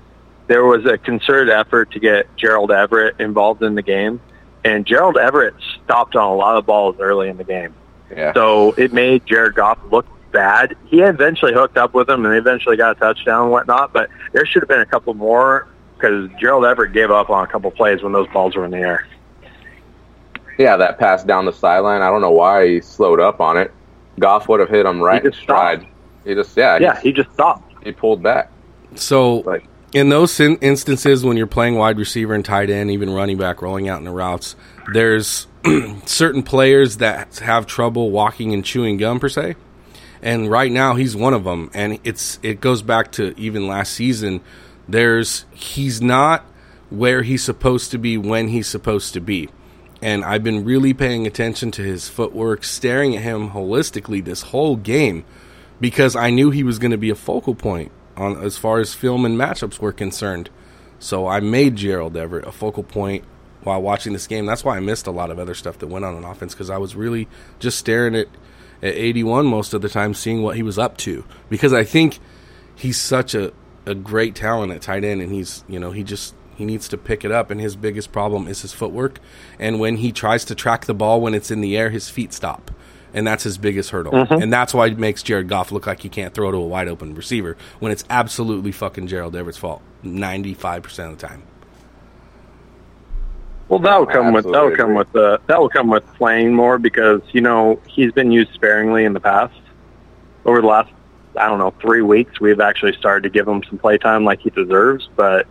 there was a concerted effort to get Gerald Everett involved in the game, and Gerald Everett stopped on a lot of balls early in the game. yeah. So it made Jared Goff look bad. He eventually hooked up with him, and they eventually got a touchdown and whatnot. But there should have been a couple more because Gerald Everett gave up on a couple plays when those balls were in the air. Yeah, that pass down the sideline. I don't know why he slowed up on it. Goff would have hit him right He in just stride. stopped. He just yeah, Yeah, he just stopped. he, he pulled back. So, Like in those in- instances when you're playing wide receiver and tight end, even running back, rolling out in the routes, there's certain players that have trouble walking and chewing gum per se. And right now he's one of them. And it's it goes back to even last season. There's he's not where he's supposed to be when he's supposed to be. And I've been really paying attention to his footwork, staring at him holistically this whole game because I knew he was going to be a focal point on as far as film and matchups were concerned. So I made Gerald Everett a focal point while watching this game. That's why I missed a lot of other stuff that went on on offense because I was really just staring at at 81 most of the time, seeing what he was up to. Because I think he's such a a great talent at tight end, and he's you know he just he needs to pick it up. And his biggest problem is his footwork. And when he tries to track the ball when it's in the air, his feet stop. And that's his biggest hurdle. And that's why it makes Jared Goff look like he can't throw to a wide open receiver when it's absolutely fucking Gerald Everett's fault 95% of the time. Well, that will come with that will come with uh, that will come with playing more because you know he's been used sparingly in the past. Over the last I don't know three weeks, we've actually started to give him some play time like he deserves. But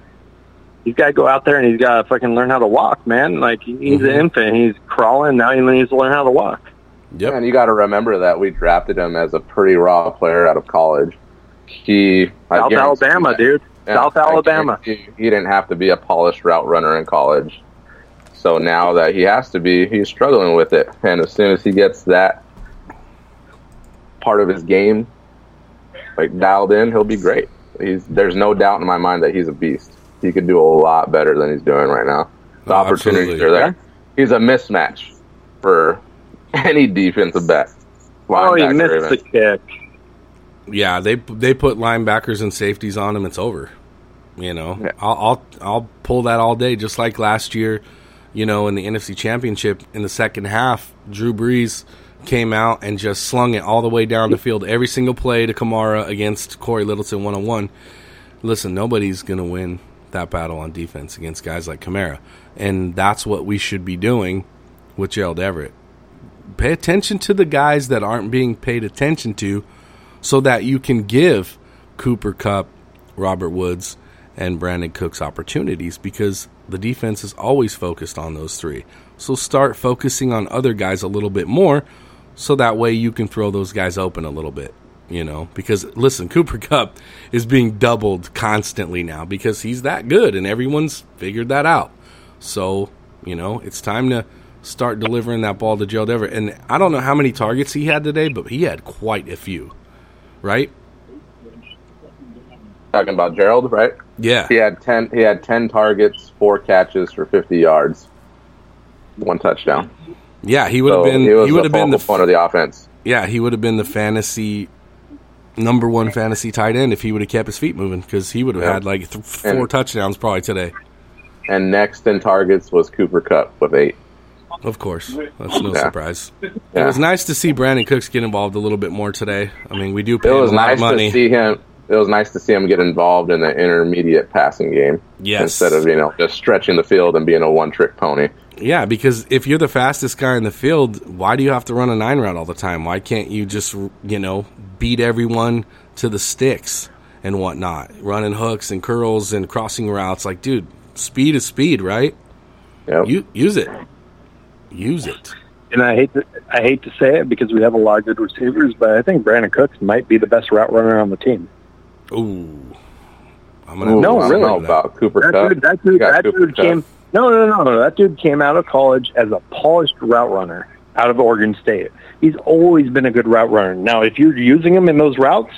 he's got to go out there and he's got to fucking learn how to walk, man. Like he's Mm-hmm. an infant, he's crawling now. He needs to learn how to walk. Yep. And you got to remember that we drafted him as a pretty raw player out of college. He South Alabama, that- dude. Yeah, South Alabama. guarantee He didn't have to be a polished route runner in college. So now that he has to be, he's struggling with it. And as soon as he gets that part of his game like dialed in, he'll be great. He's there's no doubt in my mind that he's a beast. He could do a lot better than he's doing right now. The Oh, opportunities absolutely. are there. He's a mismatch for any defensive back. Oh, he Linebacker missed the kick. Yeah, they they put linebackers and safeties on him. It's over. You know, Yeah. I'll, I'll I'll pull that all day, just like last year. You know, in the NFC Championship in the second half, Drew Brees came out and just slung it all the way down the field, every single play to Kamara against Cory Littleton one on one. Listen, nobody's gonna win that battle on defense against guys like Kamara, and that's what we should be doing with Gerald Everett. Pay attention to the guys that aren't being paid attention to so that you can give Cooper Kupp Robert Woods and Brandon Cooks' opportunities because the defense is always focused on those three. So start focusing on other guys a little bit more so that way you can throw those guys open a little bit, you know? Because listen, Cooper Kupp is being doubled constantly now because he's that good and everyone's figured that out. So, you know, it's time to start delivering that ball to Gerald Everett. And I don't know how many targets he had today, but he had quite a few, right? Talking about Gerald, right? Yeah. He had ten. He had ten targets, four catches for fifty yards, one touchdown. Yeah, he would have So been he would the have been the point of the offense. yeah, he would have been the fantasy number one fantasy tight end if he would have kept his feet moving because he would have Yeah. had like th- four And- touchdowns probably today. And next in targets was Cooper Kupp with eight. Of course, that's no Yeah. surprise. It was nice to see Brandon Cooks get involved a little bit more today. I mean, we do pay It him was a lot nice of money. to see him. It was nice to see him get involved in the intermediate passing game Yes. instead of you know just stretching the field and being a one trick pony. Yeah, because if you're the fastest guy in the field, why do you have to run a nine route all the time? Why can't you just you know beat everyone to the sticks and whatnot, running hooks and curls and crossing routes? Like, dude, speed is speed, right? Yep. You use it, use it. And I hate to I hate to say it because we have a lot of good receivers, but I think Brandon Cooks might be the best route runner on the team. Ooh, I'm gonna Ooh, No, I don't really. know about Cooper That Cup. dude, that dude, that Cooper dude Kupp. came. No, no, no, no. That dude came out of college as a polished route runner out of Oregon State. He's always been a good route runner. Now, if you're using him in those routes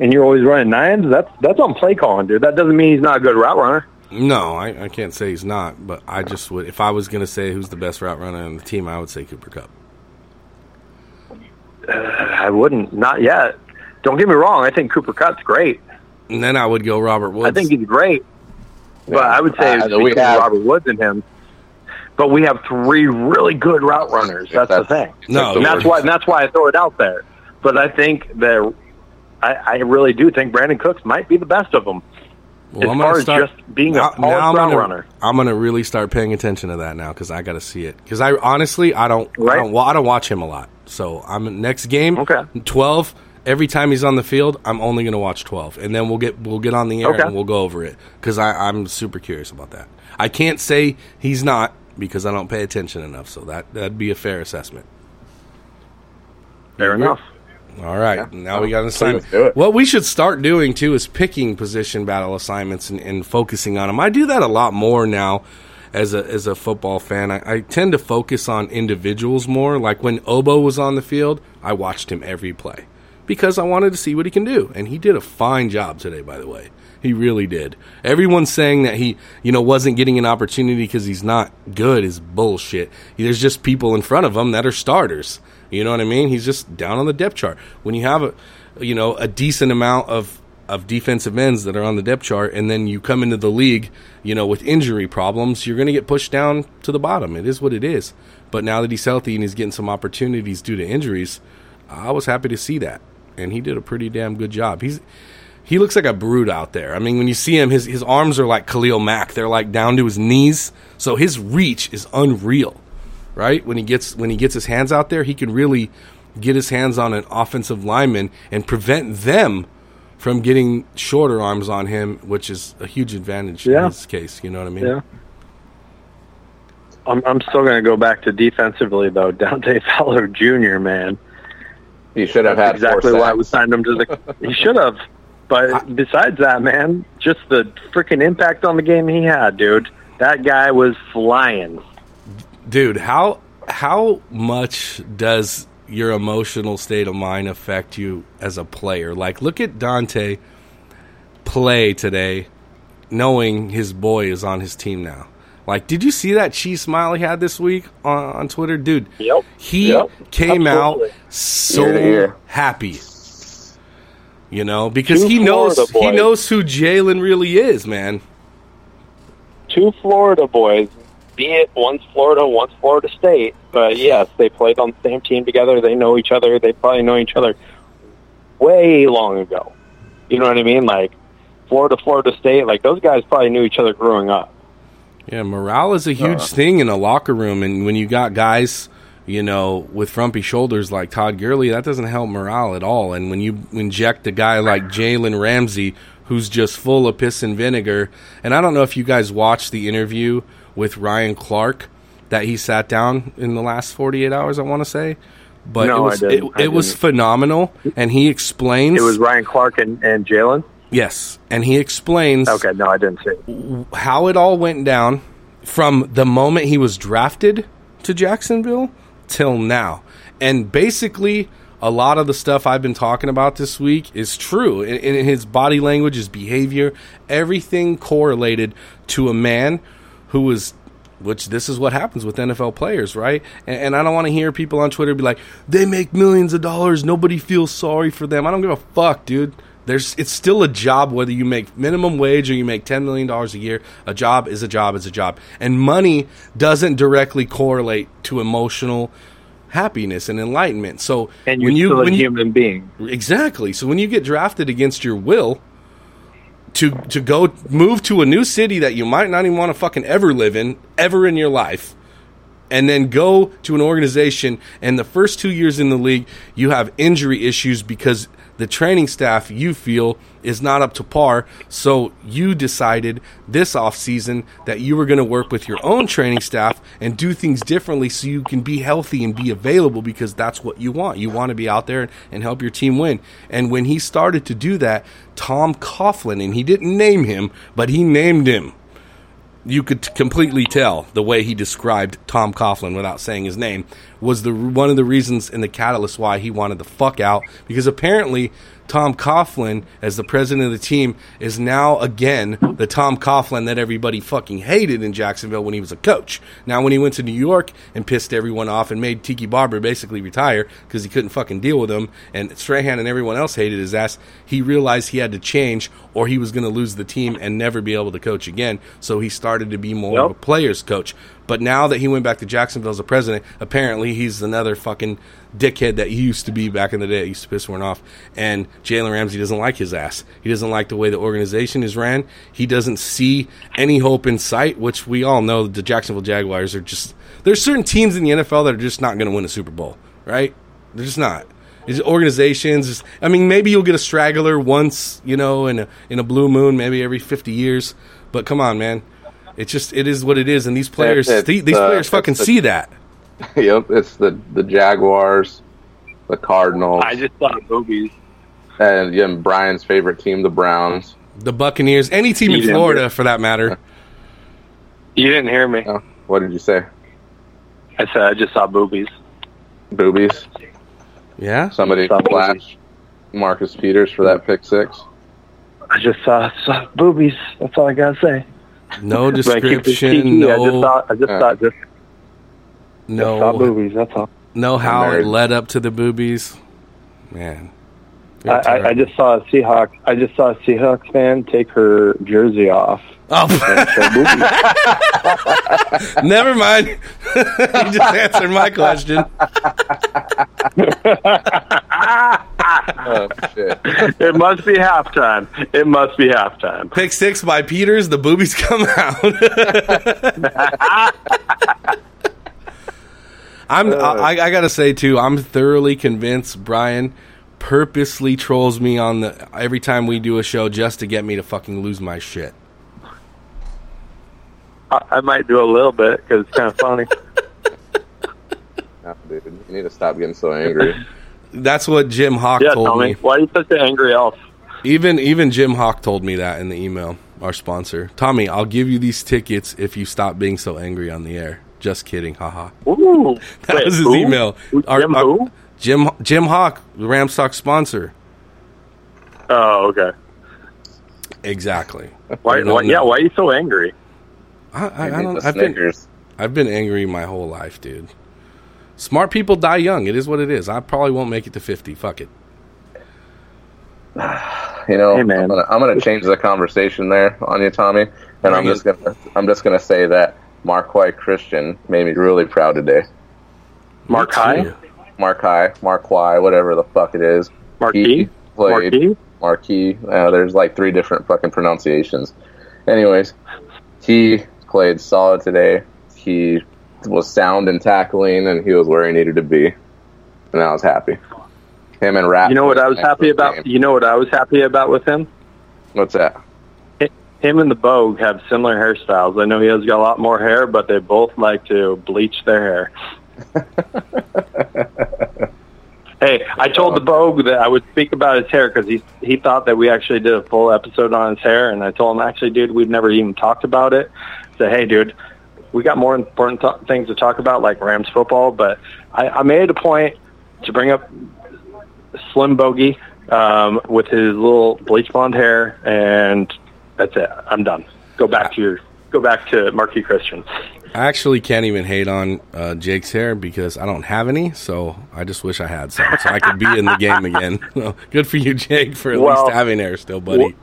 and you're always running nines, that's that's on play calling, dude. That doesn't mean he's not a good route runner. No, I, I can't say he's not, but I just would. If I was going to say who's the best route runner on the team, I would say Cooper Kupp. I wouldn't, not yet. Don't get me wrong. I think Cooper Kupp's great. And then I would go Robert Woods. I think he's great. But Yeah. I would say Uh, we have- Robert Woods and him. But we have three really good route runners. That's, the thing. No, and that's why. And that's why I throw it out there. But I think that I, I really do think Brandon Cooks might be the best of them. Well, as I'm far gonna as start, just being a now, polished now I'm route gonna, runner. I'm gonna really start paying attention to that now because I got to see it. Because I honestly, I don't, I don't, I don't watch him a lot. So I'm next game, Okay. twelve. Every time he's on the field, I'm only gonna watch twelve, and then we'll get we'll get on the air Okay. and we'll go over it because I'm super curious about that. I can't say he's not because I don't pay attention enough. So that that'd be a fair assessment. Fair enough. All right, now we got an assignment. let's do it. What we should start doing too is picking position battle assignments and, and focusing on them. I do that a lot more now as a as a football fan. I, I tend to focus on individuals more. Like when Obo was on the field, I watched him every play because I wanted to see what he can do, and he did a fine job today. By the way, he really did. Everyone's saying that he, you know, wasn't getting an opportunity because he's not good is bullshit. There's just people in front of him that are starters. You know what I mean? He's just down on the depth chart. When you have a, you know, a decent amount of of defensive ends that are on the depth chart, and then you come into the league, you know, with injury problems, you're going to get pushed down to the bottom. It is what it is. But now that he's healthy and he's getting some opportunities due to injuries, I was happy to see that, and he did a pretty damn good job. He's he looks like a brute out there. I mean, when you see him, his his arms are like Khalil Mack. They're like down to his knees, so his reach is unreal. Right when he gets when he gets his hands out there, he can really get his hands on an offensive lineman and prevent them from getting shorter arms on him, which is a huge advantage in this case. You know what I mean? Yeah. I'm, I'm still going to go back to defensively though. Dante Fowler Jr. Man, He should have had exactly why we signed him to the. he should have. But besides that, man, just the freaking impact on the game he had, dude. That guy was flying. dude how how much does your emotional state of mind affect you as a player like look at dante play today knowing his boy is on his team now like did you see that cheese smile he had this week on, on twitter dude Yep. he Yep. came Absolutely. out so happy you know because Two he knows Florida he knows who jalen really is man two Florida boys, be it one's Florida, one's Florida State. But yes, they played on the same team together. They know each other. They probably know each other way long ago. You know what I mean? Like Florida, Florida State. Like those guys probably knew each other growing up. Yeah, morale is a huge uh. thing in a locker room, and when you got guys you know, with frumpy shoulders like Todd Gurley, that doesn't help morale at all. And when you inject a guy like Jalen Ramsey, who's just full of piss and vinegar, and I don't know if you guys watched the interview with Ryan Clark that he sat down in the last 48 hours, I want to say. But No, it I was didn't. it, it was phenomenal, and he explains. It was Ryan Clark and, and Jalen. Yes, and he explains Okay, no, I didn't see. How it all went down from the moment he was drafted to Jacksonville till now. And basically, a lot of the stuff I've been talking about this week is true. In, in his body language, his behavior, everything correlated to a man who was. Which this is what happens with NFL players, right? And, and I don't want to hear people on Twitter be like, "They make millions of dollars. Nobody feels sorry for them." I don't give a fuck, dude. There's it's still a job whether you make minimum wage or you make 10 million dollars a year. A job is a job is a job. And money doesn't directly correlate to emotional happiness and enlightenment. So And you're when you still a when you human being. Exactly. So when you get drafted against your will to to go move to a new city that you might not even want to fucking ever live in ever in your life and then go to an organization and the first 2 years in the league you have injury issues because the training staff you feel is not up to par. So you decided this offseason that you were going to work with your own training staff and do things differently so you can be healthy and be available because that's what you want. You want to be out there and help your team win. And when he started to do that Tom Coughlin and he didn't name him but he named him you could completely tell the way he described Tom Coughlin without saying his name was the one of the reasons and the catalyst why he wanted the fuck out because apparently Tom Coughlin as the president of the team is now again the Tom Coughlin that everybody fucking hated in Jacksonville when he was a coach. Now when he went to New York and pissed everyone off and made Tiki Barber basically retire because he couldn't fucking deal with him and Strahan and everyone else hated his ass, he realized he had to change or he was going to lose the team and never be able to coach again. So he started to be more of a player's coach. But now that he went back to Jacksonville as a president, apparently he's another fucking dickhead that he used to be back in the day. That used to piss one off. And Jalen Ramsey doesn't like his ass. He doesn't like the way the organization is ran. He doesn't see any hope in sight, which we all know the Jacksonville Jaguars are just. There's certain teams in the NFL that are just not going to win a Super Bowl, right? They're just not. It's organizations. I mean, maybe you'll get a straggler once, you know, in a in a blue moon, maybe every 50 years. But come on, man. It's just it is what it is, and these players, it's, these, these uh, players fucking the- see that. yep, it's the the Jaguars, the Cardinals, I just saw movies. and yeah, Brian's favorite team, the Browns. The Buccaneers, any team in Yeah. Florida for that matter. You didn't hear me. Oh, what did you say? I said I just saw boobies. Boobies. Yeah, Somebody Saw flash Marcus Peters for that pick six. I just saw, saw boobies. That's all I gotta say. no But I keep description, PG. I just no, saw. I just Yeah. saw. Uh. Just, just saw no, boobies. That's all. no. How it led up to the boobies, man. I, I, I just saw a Seahawks. I just saw a Seahawks fan take her jersey off. Oh, and show boobies. never mind. you just answered my question. Oh shit! it must be halftime. It must be halftime. Pick six by Peters. The boobies come out. I'm. Uh. I, I gotta say too. I'm thoroughly convinced Brian purposely trolls me on the every time we do a show just to get me to fucking lose my shit. I, I might do a little bit because it's kind of funny. No, dude, you need to stop getting so angry. That's what Jim Hawk yeah, told Tommy. me. Why are you such an angry elf? Even even Jim Hawk told me that in the email. Our sponsor, Tommy. I'll give you these tickets if you stop being so angry on the air. Just kidding, haha. Ooh, That Wait, was his who? email. Who- Our- Jim our- who? Jim Jim Hawk, the Ramstock sponsor. Oh, okay. Exactly. Why? Why yeah. Why are you so angry? I, I, I don't. I've been I've been angry my whole life, dude. Smart people die young. It is what it is. I probably won't make it to fifty. Fuck it. You know, Hey, man. I'm gonna, I'm gonna change the conversation there on you, Tommy, and I'm just gonna I'm just gonna say that Marquai Christian made me really proud today. Mark Me High? too. Marquai, Marquai, whatever the fuck it is. Marquis? He played Marquis? Marquis. Uh, there's like three different fucking pronunciations. Anyways, he played solid today. He was sound in tackling, and he was where he needed to be, and I was happy. Him and Rapp. You know what I was happy about? You know what I was happy about with him? What's that? Him and the Bogue have similar hairstyles. I know he has got a lot more hair, but they both like to bleach their hair. hey, I told the Bogue that I would speak about his hair because he he thought that we actually did a full episode on his hair, and I told him actually, dude, we've never even talked about it. So hey, dude, we got more important th- things to talk about, like Rams football. But I, I made a point to bring up Slim Bogey um, with his little bleach blonde hair, and that's it. I'm done. Go back to your go back to Marquis Christian. I actually can't even hate on uh, Jake's hair because I don't have any, so I just wish I had some so I could be in the game again. Good for you, Jake, for at Well, least having hair still, buddy.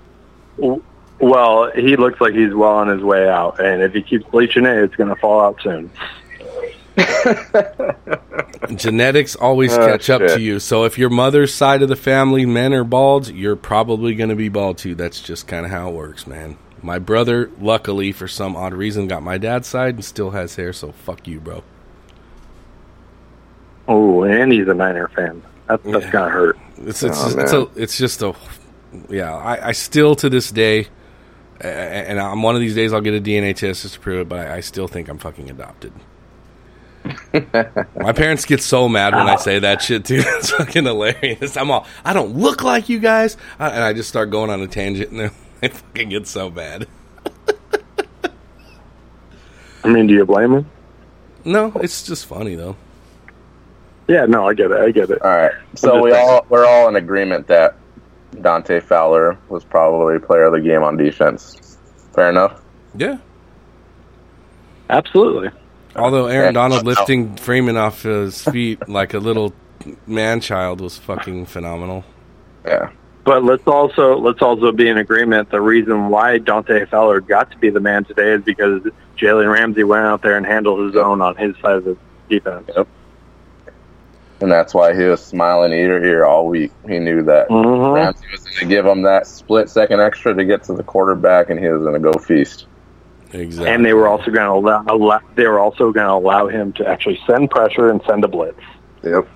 W- Well, he looks like he's well on his way out, and if he keeps bleaching it, it's going to fall out soon. Genetics always Oh, catch up to you. So if your mother's side of the family men are bald, you're probably going to be bald too. That's just kind of how it works, man. My brother, luckily for some odd reason, got my dad's side and still has hair. So fuck you, bro. Oh, and he's a Niner fan. That, that's Yeah. to hurt. It's it's, Oh, it's a it's just a yeah. I, I still to this day, and I'm one of these days I'll get a DNA test just to prove it, but I still think I'm fucking adopted. My parents get so mad when I say that shit too. It's fucking hilarious. I'm all I don't look like you guys, I, and I just start going on a tangent, and they fucking get so bad. I mean, do you blame him? No, it's just funny though. Yeah, no, I get it. I get it. All right. So we all we're all in agreement that Dante Fowler was probably player of the game on defense. Fair enough. Yeah. Absolutely. Although Aaron Donald lifting Freeman off his feet like a little man child was fucking phenomenal. Yeah. But let's also let's also be in agreement. The reason why Dante Fowler got to be the man today is because Jalen Ramsey went out there and handled his own on his side of the defense. Yep. And that's why he was smiling ear to ear all week. He knew that Mhm. Ramsey was going to give him that split second extra to get to the quarterback, and he was going to go feast. Exactly. And they were also going to allow, allow they were also going to allow him to actually send pressure and send a blitz. Yep.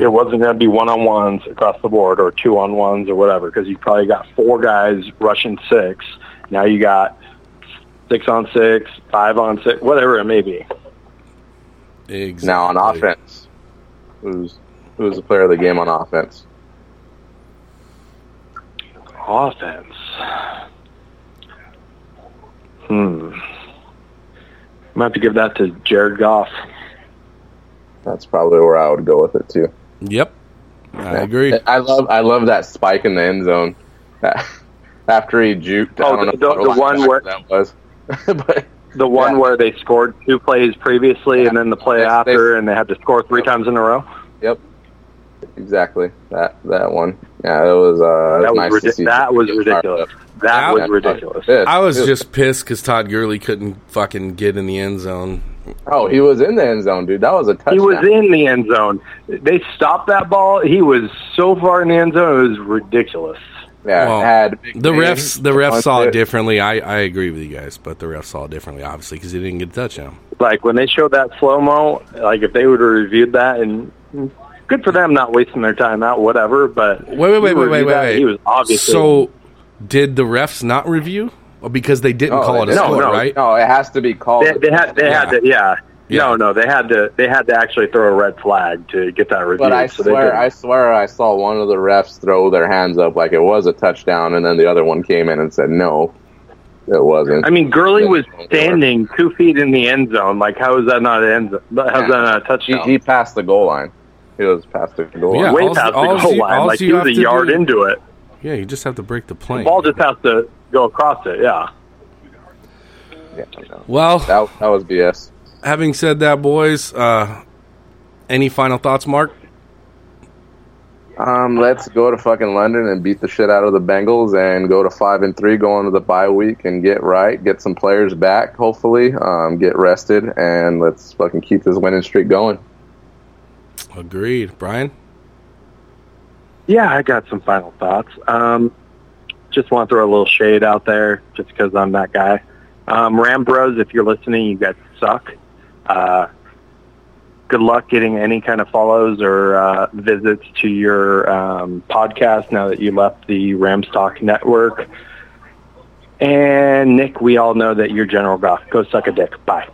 It wasn't going to be one on ones across the board or two on ones or whatever because you probably got four guys rushing six. Now you got six on six, five on six, whatever it may be. Exactly. Now on offense, who's who's the player of the game on offense? Offense. Hmm. I'm have to give that to Jared Goff. That's probably where I would go with it too. Yep. I agree. I love I love that spike in the end zone. After he juked, I Oh, don't know the- the- the one where- that was. but The one Yeah. where they scored two plays previously and then the play They- they- after, and they had to score three times in a row. Yep. Exactly. That that one. Yeah, it was uh That was nice to see. that was ridiculous. up. That was ridiculous. I was just pissed because Todd Gurley couldn't fucking get in the end zone. Oh, he was in the end zone, dude. That was a touchdown. He was in the end zone. They stopped that ball. He was so far in the end zone, it was ridiculous. Yeah, Well, had The refs, the refs saw it it. differently. I, I agree with you guys, but the refs saw it differently, obviously, because he didn't get a touchdown. Like when they showed that slow mo, like if they would have reviewed that, and good for them not wasting their time out, whatever. But Wait, wait, wait, wait, wait, wait, wait. He was obviously So, did the refs not review? Or because they didn't Oh, call it a no, score, no. right? No, it has to be called. They, they had they had to yeah. Yeah. No, no, they had to they had to actually throw a red flag to get that review. But I so swear. I swear, I saw one of the refs throw their hands up like it was a touchdown, and then the other one came in and said no, it wasn't. I mean, Gurley was standing two feet in the end zone. Like, how is that not an end zone? How's that not a he, touchdown? he passed the goal line. He was past the goal Yeah. line. Way All's- past the goal you- line. Like, you he was a yard do- into it. Yeah, you just have to break the plane. The ball just has to go across it. Yeah. Yeah, no. well, that that was BS. having said that, boys, uh, any final thoughts, Mark? Um, let's go to fucking London and beat the shit out of the Bengals and go to five and three, go into the bye week and get right, get some players back, hopefully, um, get rested, and let's fucking keep this winning streak going. Agreed. Brian? Yeah, I got some final thoughts. Um, just want to throw a little shade out there, just because I'm that guy. Um, Ram Bros, if you're listening, you guys suck. Uh, good luck getting any kind of follows or uh, visits to your um, podcast now that you left the Rams Talk Network. And Nick, we all know that you're General Goff. Go suck a dick. Bye.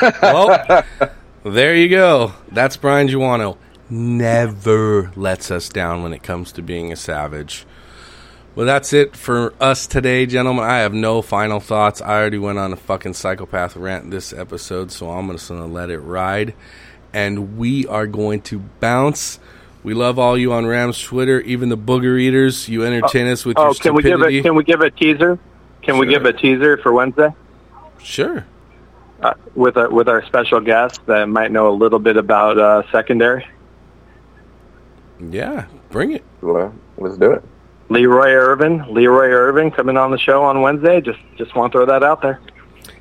well, there you go. That's Brian Joanou. Never lets us down when it comes to being a savage. Well, that's it for us today, gentlemen. I have no final thoughts. I already went on a fucking psychopath rant this episode, so I'm just going to let it ride. And we are going to bounce. We love all you on Rams Twitter, even the booger eaters. You entertain oh, us with oh, your can stupidity. we give a can we give a teaser? Can sure. we give a teaser for Wednesday? Sure. Uh, with a, with our special guest that might know a little bit about uh, secondary. Yeah, bring it. Well, let's do it. Leroy Irvin, Leroy Irvin coming on the show on Wednesday. Just just want to throw that out there.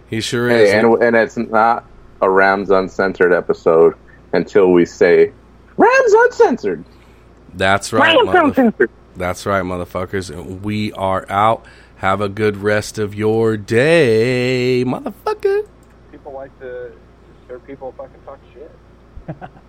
He sure is. And, and it's not a Rams Uncensored episode until we say Rams Uncensored. That's right. Rams mother- Uncensored. That's right, motherfuckers. And we are out. Have a good rest of your day, motherfucker. People like to hear people fucking talk shit.